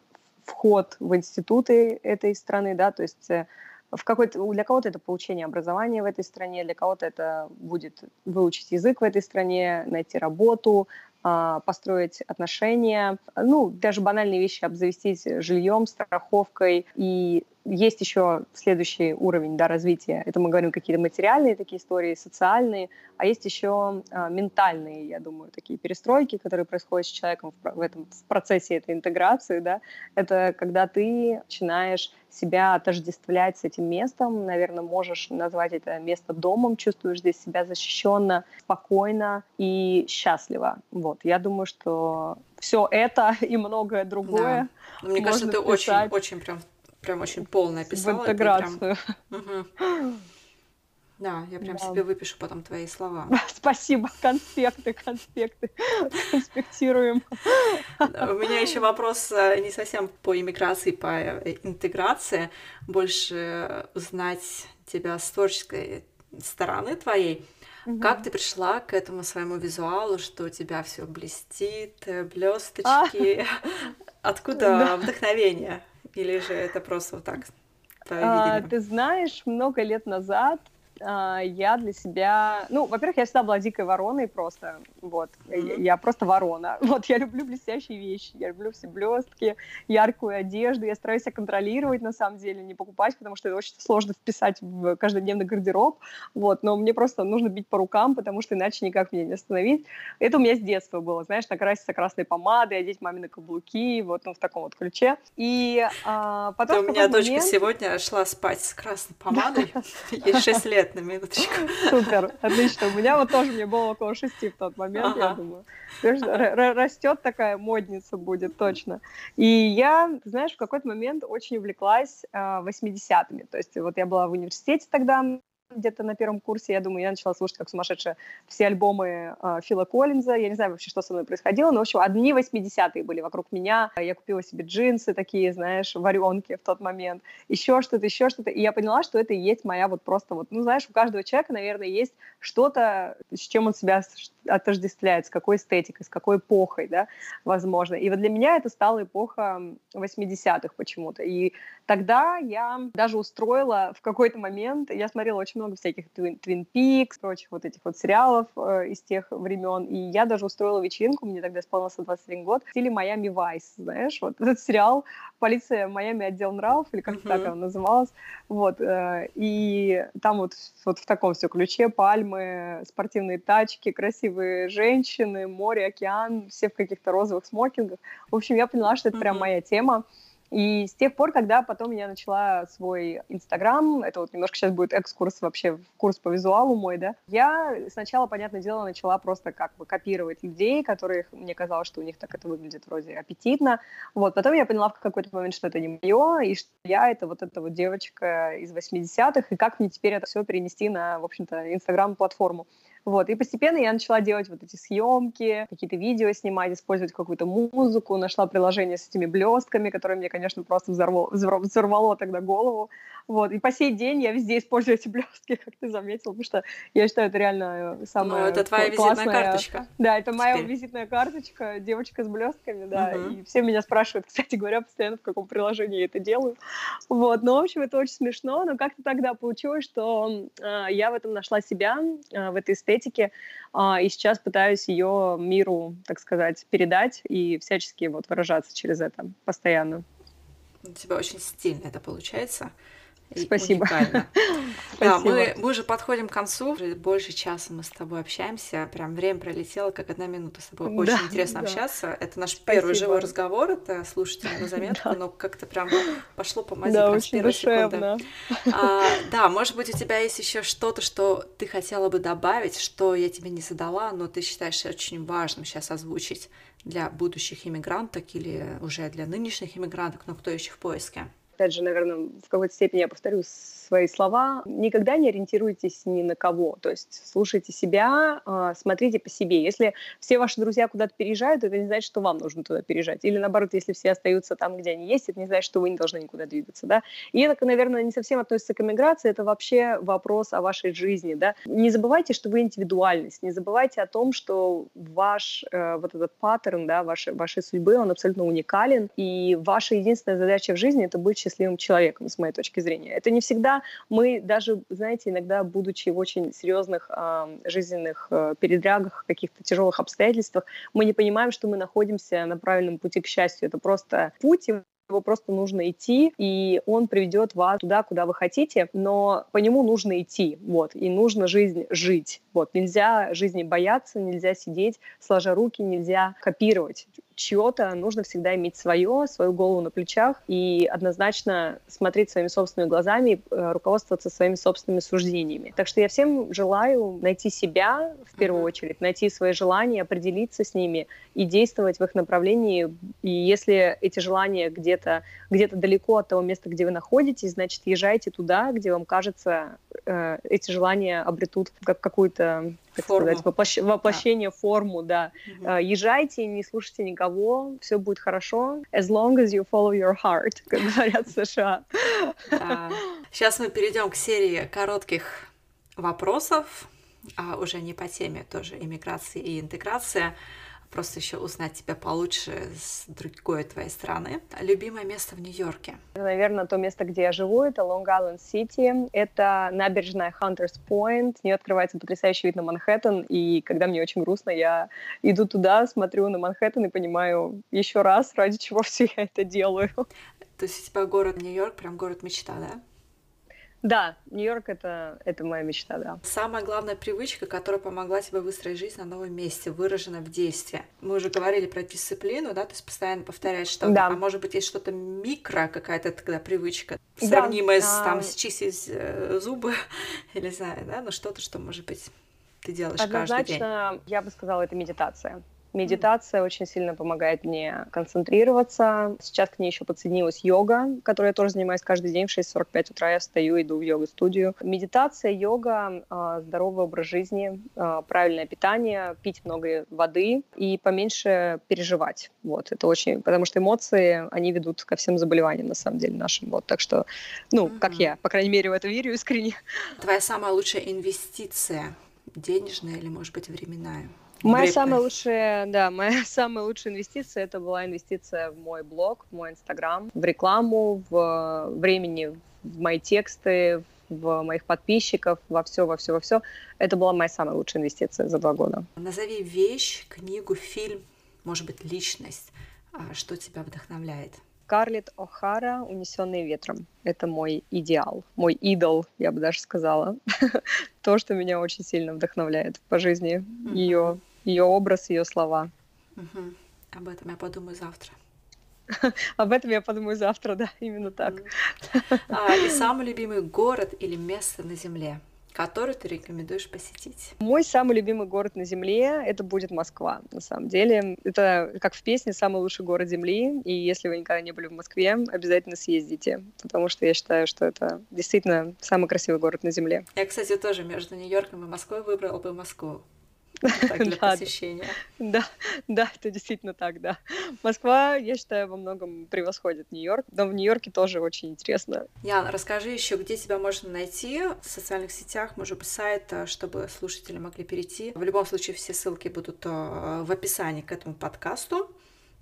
вход в институты этой страны, да, то есть э, в какой-то, для кого-то это получение образования в этой стране, для кого-то это будет выучить язык в этой стране, найти работу, а, построить отношения, ну, даже банальные вещи, обзавестись жильем, страховкой и есть еще следующий уровень да, развития. Это мы говорим какие-то материальные такие истории, социальные, а есть еще а, ментальные, я думаю, такие перестройки, которые происходят с человеком в, в этом в процессе этой интеграции. Да? Это когда ты начинаешь себя отождествлять с этим местом, наверное, можешь назвать это место домом, чувствуешь здесь себя защищенно, спокойно и счастливо. Вот, я думаю, что все это и многое другое. Да. Мне кажется, ты очень, очень прям прям очень полно описала. В интеграцию. Прям... Да, я прям да. себе выпишу потом твои слова. Спасибо, конспекты, конспекты. Конспектируем. У меня еще вопрос э, не совсем по иммиграции, по э, интеграции, больше узнать тебя с творческой стороны твоей. Угу. Как ты пришла к этому своему визуалу, что у тебя все блестит, э, блесточки? А. Откуда вдохновение? Или же это просто вот так? А, ты знаешь, много лет назад я для себя... Ну, во-первых, я всегда была дикой вороной просто, вот. Mm-hmm. Я, просто ворона. Вот, я люблю блестящие вещи, я люблю все блестки, яркую одежду. Я стараюсь себя контролировать, на самом деле, не покупать, потому что это очень сложно вписать в каждодневный гардероб, вот. Но мне просто нужно бить по рукам, потому что иначе никак меня не остановить. Это у меня с детства было, знаешь, накраситься красной помадой, одеть мамины каблуки, вот, ну, в таком вот ключе. И а, потом... у меня дочка сегодня шла спать с красной помадой, ей 6 лет лет, на минуточку. Супер, отлично. У меня вот тоже мне было около шести в тот момент, ага. я думаю. Растет такая модница будет, точно. И я, знаешь, в какой-то момент очень увлеклась 80-ми. А, То есть вот я была в университете тогда, где-то на первом курсе, я думаю, я начала слушать как сумасшедшая все альбомы э, Фила Коллинза. Я не знаю вообще, что со мной происходило, но, в общем, одни 80-е были вокруг меня. Я купила себе джинсы такие, знаешь, варенки в тот момент, еще что-то, еще что-то. И я поняла, что это и есть моя вот просто вот, ну, знаешь, у каждого человека, наверное, есть что-то, с чем он себя отождествляет, с какой эстетикой, с какой эпохой, да, возможно. И вот для меня это стала эпоха 80-х почему-то. И тогда я даже устроила в какой-то момент, я смотрела очень много всяких Twin, Twin Peaks, прочих вот этих вот сериалов э, из тех времен, и я даже устроила вечеринку, мне тогда исполнился 21 год, в стиле Майами Вайс, знаешь, вот этот сериал «Полиция Майами. Отдел нравов», или как uh-huh. так он называлась, вот, э, и там вот, вот в таком все ключе пальмы, спортивные тачки, красивые женщины, море, океан, все в каких-то розовых смокингах. В общем, я поняла, что это uh-huh. прям моя тема, И с тех пор, когда потом я начала свой Инстаграм, это вот немножко сейчас будет экскурс вообще курс по визуалу мой, да, я сначала, понятное дело, начала просто как бы копировать людей, которых мне казалось, что у них так это выглядит вроде аппетитно. Вот, потом я поняла в какой-то момент, что это не мое, и что я это вот эта вот девочка из 80-х, и как мне теперь это все перенести на, в общем-то, Инстаграм-платформу. Вот, и постепенно я начала делать вот эти съемки, какие-то видео снимать, использовать какую-то музыку, нашла приложение с этими блестками, которые мне, конечно, просто взорвало, взорвало тогда голову. Вот, и по сей день я везде использую эти блестки, как ты заметил, потому что я считаю, это реально самое Ну, это твоя классная... визитная карточка. Да, это моя Теперь. визитная карточка, девочка с блестками, да, угу. и все меня спрашивают, кстати говоря, постоянно, в каком приложении я это делаю. Вот, ну, в общем, это очень смешно, но как-то тогда получилось, что э, я в этом нашла себя, э, в этой эстетике, а, и сейчас пытаюсь ее миру, так сказать, передать и всячески вот выражаться через это постоянно. У тебя очень стильно это получается. Спасибо. Уникально. Да, мы, мы уже подходим к концу. Уже больше часа мы с тобой общаемся. Прям время пролетело, как одна минута. С тобой очень да, интересно да. общаться. Это наш Спасибо. первый живой разговор. Это слушайте на заметку, но как-то прям пошло по мази да, очень душевно. А, да, может быть, у тебя есть еще что-то, что ты хотела бы добавить, что я тебе не задала, но ты считаешь очень важным сейчас озвучить для будущих иммигранток или уже для нынешних иммигранток, но кто еще в поиске? Опять же, наверное, в какой-то степени я повторю свои слова, никогда не ориентируйтесь ни на кого. То есть слушайте себя, а, смотрите по себе. Если все ваши друзья куда-то переезжают, это не значит, что вам нужно туда переезжать. Или наоборот, если все остаются там, где они есть, это не значит, что вы не должны никуда двигаться. Да? И это, наверное, не совсем относится к эмиграции, это вообще вопрос о вашей жизни. Да? Не забывайте, что вы индивидуальность, не забывайте о том, что ваш э, вот этот паттерн да, вашей, вашей судьбы, он абсолютно уникален, и ваша единственная задача в жизни — это быть счастливым человеком, с моей точки зрения. Это не всегда мы даже, знаете, иногда, будучи в очень серьезных э, жизненных э, передрягах, каких-то тяжелых обстоятельствах, мы не понимаем, что мы находимся на правильном пути к счастью. Это просто путь, его просто нужно идти, и он приведет вас туда, куда вы хотите, но по нему нужно идти, вот, и нужно жизнь жить, вот, нельзя жизни бояться, нельзя сидеть сложа руки, нельзя копировать чье-то, нужно всегда иметь свое, свою голову на плечах и однозначно смотреть своими собственными глазами, э, руководствоваться своими собственными суждениями. Так что я всем желаю найти себя в первую очередь, найти свои желания, определиться с ними и действовать в их направлении. И если эти желания где-то где далеко от того места, где вы находитесь, значит, езжайте туда, где вам кажется, э, эти желания обретут как какую-то как форму. сказать, воплощ... воплощение, да. форму, да. Угу. Езжайте, не слушайте никого, все будет хорошо, as long as you follow your heart, как говорят в США. Да. Сейчас мы перейдем к серии коротких вопросов, а уже не по теме тоже иммиграции и интеграция просто еще узнать тебя получше с другой твоей страны. Любимое место в Нью-Йорке? Наверное, то место, где я живу, это Лонг-Айленд Сити. Это набережная Хантерс Пойнт. Не открывается потрясающий вид на Манхэттен, и когда мне очень грустно, я иду туда, смотрю на Манхэттен и понимаю еще раз, ради чего все я это делаю. То есть у тебя город Нью-Йорк, прям город мечта, да? Да, Нью-Йорк это, это моя мечта, да. Самая главная привычка, которая помогла тебе выстроить жизнь на новом месте, выражена в действии. Мы уже говорили про дисциплину, да, то есть постоянно повторять что-то. Да. А может быть, есть что-то микро, какая-то тогда привычка, сравнимая да. с там с чистить э, зубы, или знаю, да, но что-то, что, может быть, ты делаешь Однозначно, каждый день. я бы сказала, это медитация. Медитация очень сильно помогает мне концентрироваться. Сейчас к ней еще подсоединилась йога, которой я тоже занимаюсь каждый день в 6.45 утра. Я встаю, иду в йога-студию. Медитация, йога, а, здоровый образ жизни, а, правильное питание, пить много воды и поменьше переживать. Вот, это очень... Потому что эмоции, они ведут ко всем заболеваниям, на самом деле, нашим. Вот, так что, ну, mm-hmm. как я, по крайней мере, в это верю искренне. Твоя самая лучшая инвестиция денежная или, может быть, временная? Моя самая лучшая, да, моя самая лучшая инвестиция это была инвестиция в мой блог, в мой инстаграм, в рекламу, в времени, в мои тексты, в моих подписчиков, во все, во все, во все. Это была моя самая лучшая инвестиция за два года. Назови вещь, книгу, фильм, может быть, личность, а, что тебя вдохновляет. Скарлетт О'Хара «Унесенные ветром». Это мой идеал, мой идол, я бы даже сказала. То, что меня очень сильно вдохновляет по жизни. Ее, ее образ, ее слова. Об этом я подумаю завтра. Об этом я подумаю завтра, да, именно так. А, и самый любимый город или место на Земле? который ты рекомендуешь посетить? Мой самый любимый город на Земле — это будет Москва, на самом деле. Это, как в песне, самый лучший город Земли, и если вы никогда не были в Москве, обязательно съездите, потому что я считаю, что это действительно самый красивый город на Земле. Я, кстати, тоже между Нью-Йорком и Москвой выбрала бы Москву. Так, для да, посещения. Да, да, это действительно так, да. Москва, я считаю, во многом превосходит Нью-Йорк, но в Нью-Йорке тоже очень интересно. Ян, расскажи еще, где тебя можно найти в социальных сетях, может быть, сайт, э, чтобы слушатели могли перейти. В любом случае, все ссылки будут э, в описании к этому подкасту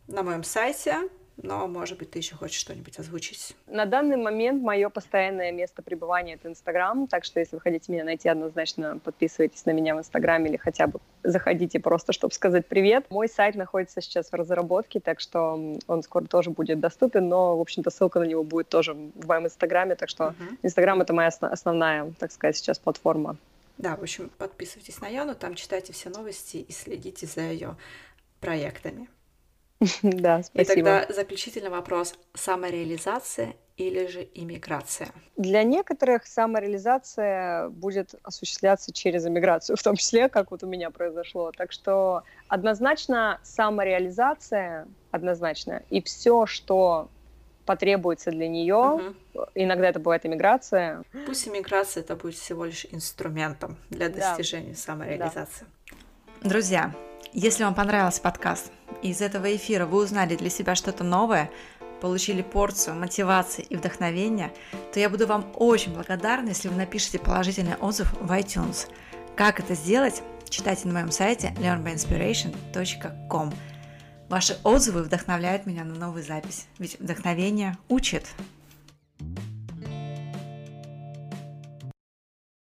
на моем сайте но, может быть, ты еще хочешь что-нибудь озвучить. На данный момент мое постоянное место пребывания — это Инстаграм, так что если вы хотите меня найти, однозначно подписывайтесь на меня в Инстаграме или хотя бы заходите просто, чтобы сказать привет. Мой сайт находится сейчас в разработке, так что он скоро тоже будет доступен, но, в общем-то, ссылка на него будет тоже в моем Инстаграме, так что Инстаграм uh-huh. — это моя основная, так сказать, сейчас платформа. Да, в общем, подписывайтесь на Яну, там читайте все новости и следите за ее проектами. Да, спасибо. И тогда заключительный вопрос. Самореализация или же иммиграция? Для некоторых самореализация будет осуществляться через иммиграцию, в том числе, как вот у меня произошло. Так что однозначно самореализация, однозначно, и все, что потребуется для нее, угу. иногда это бывает иммиграция. Пусть иммиграция это будет всего лишь инструментом для достижения да. самореализации. Да. Друзья, если вам понравился подкаст, и из этого эфира вы узнали для себя что-то новое, получили порцию мотивации и вдохновения, то я буду вам очень благодарна, если вы напишите положительный отзыв в iTunes. Как это сделать? Читайте на моем сайте learnbyinspiration.com. Ваши отзывы вдохновляют меня на новую запись, ведь вдохновение учит.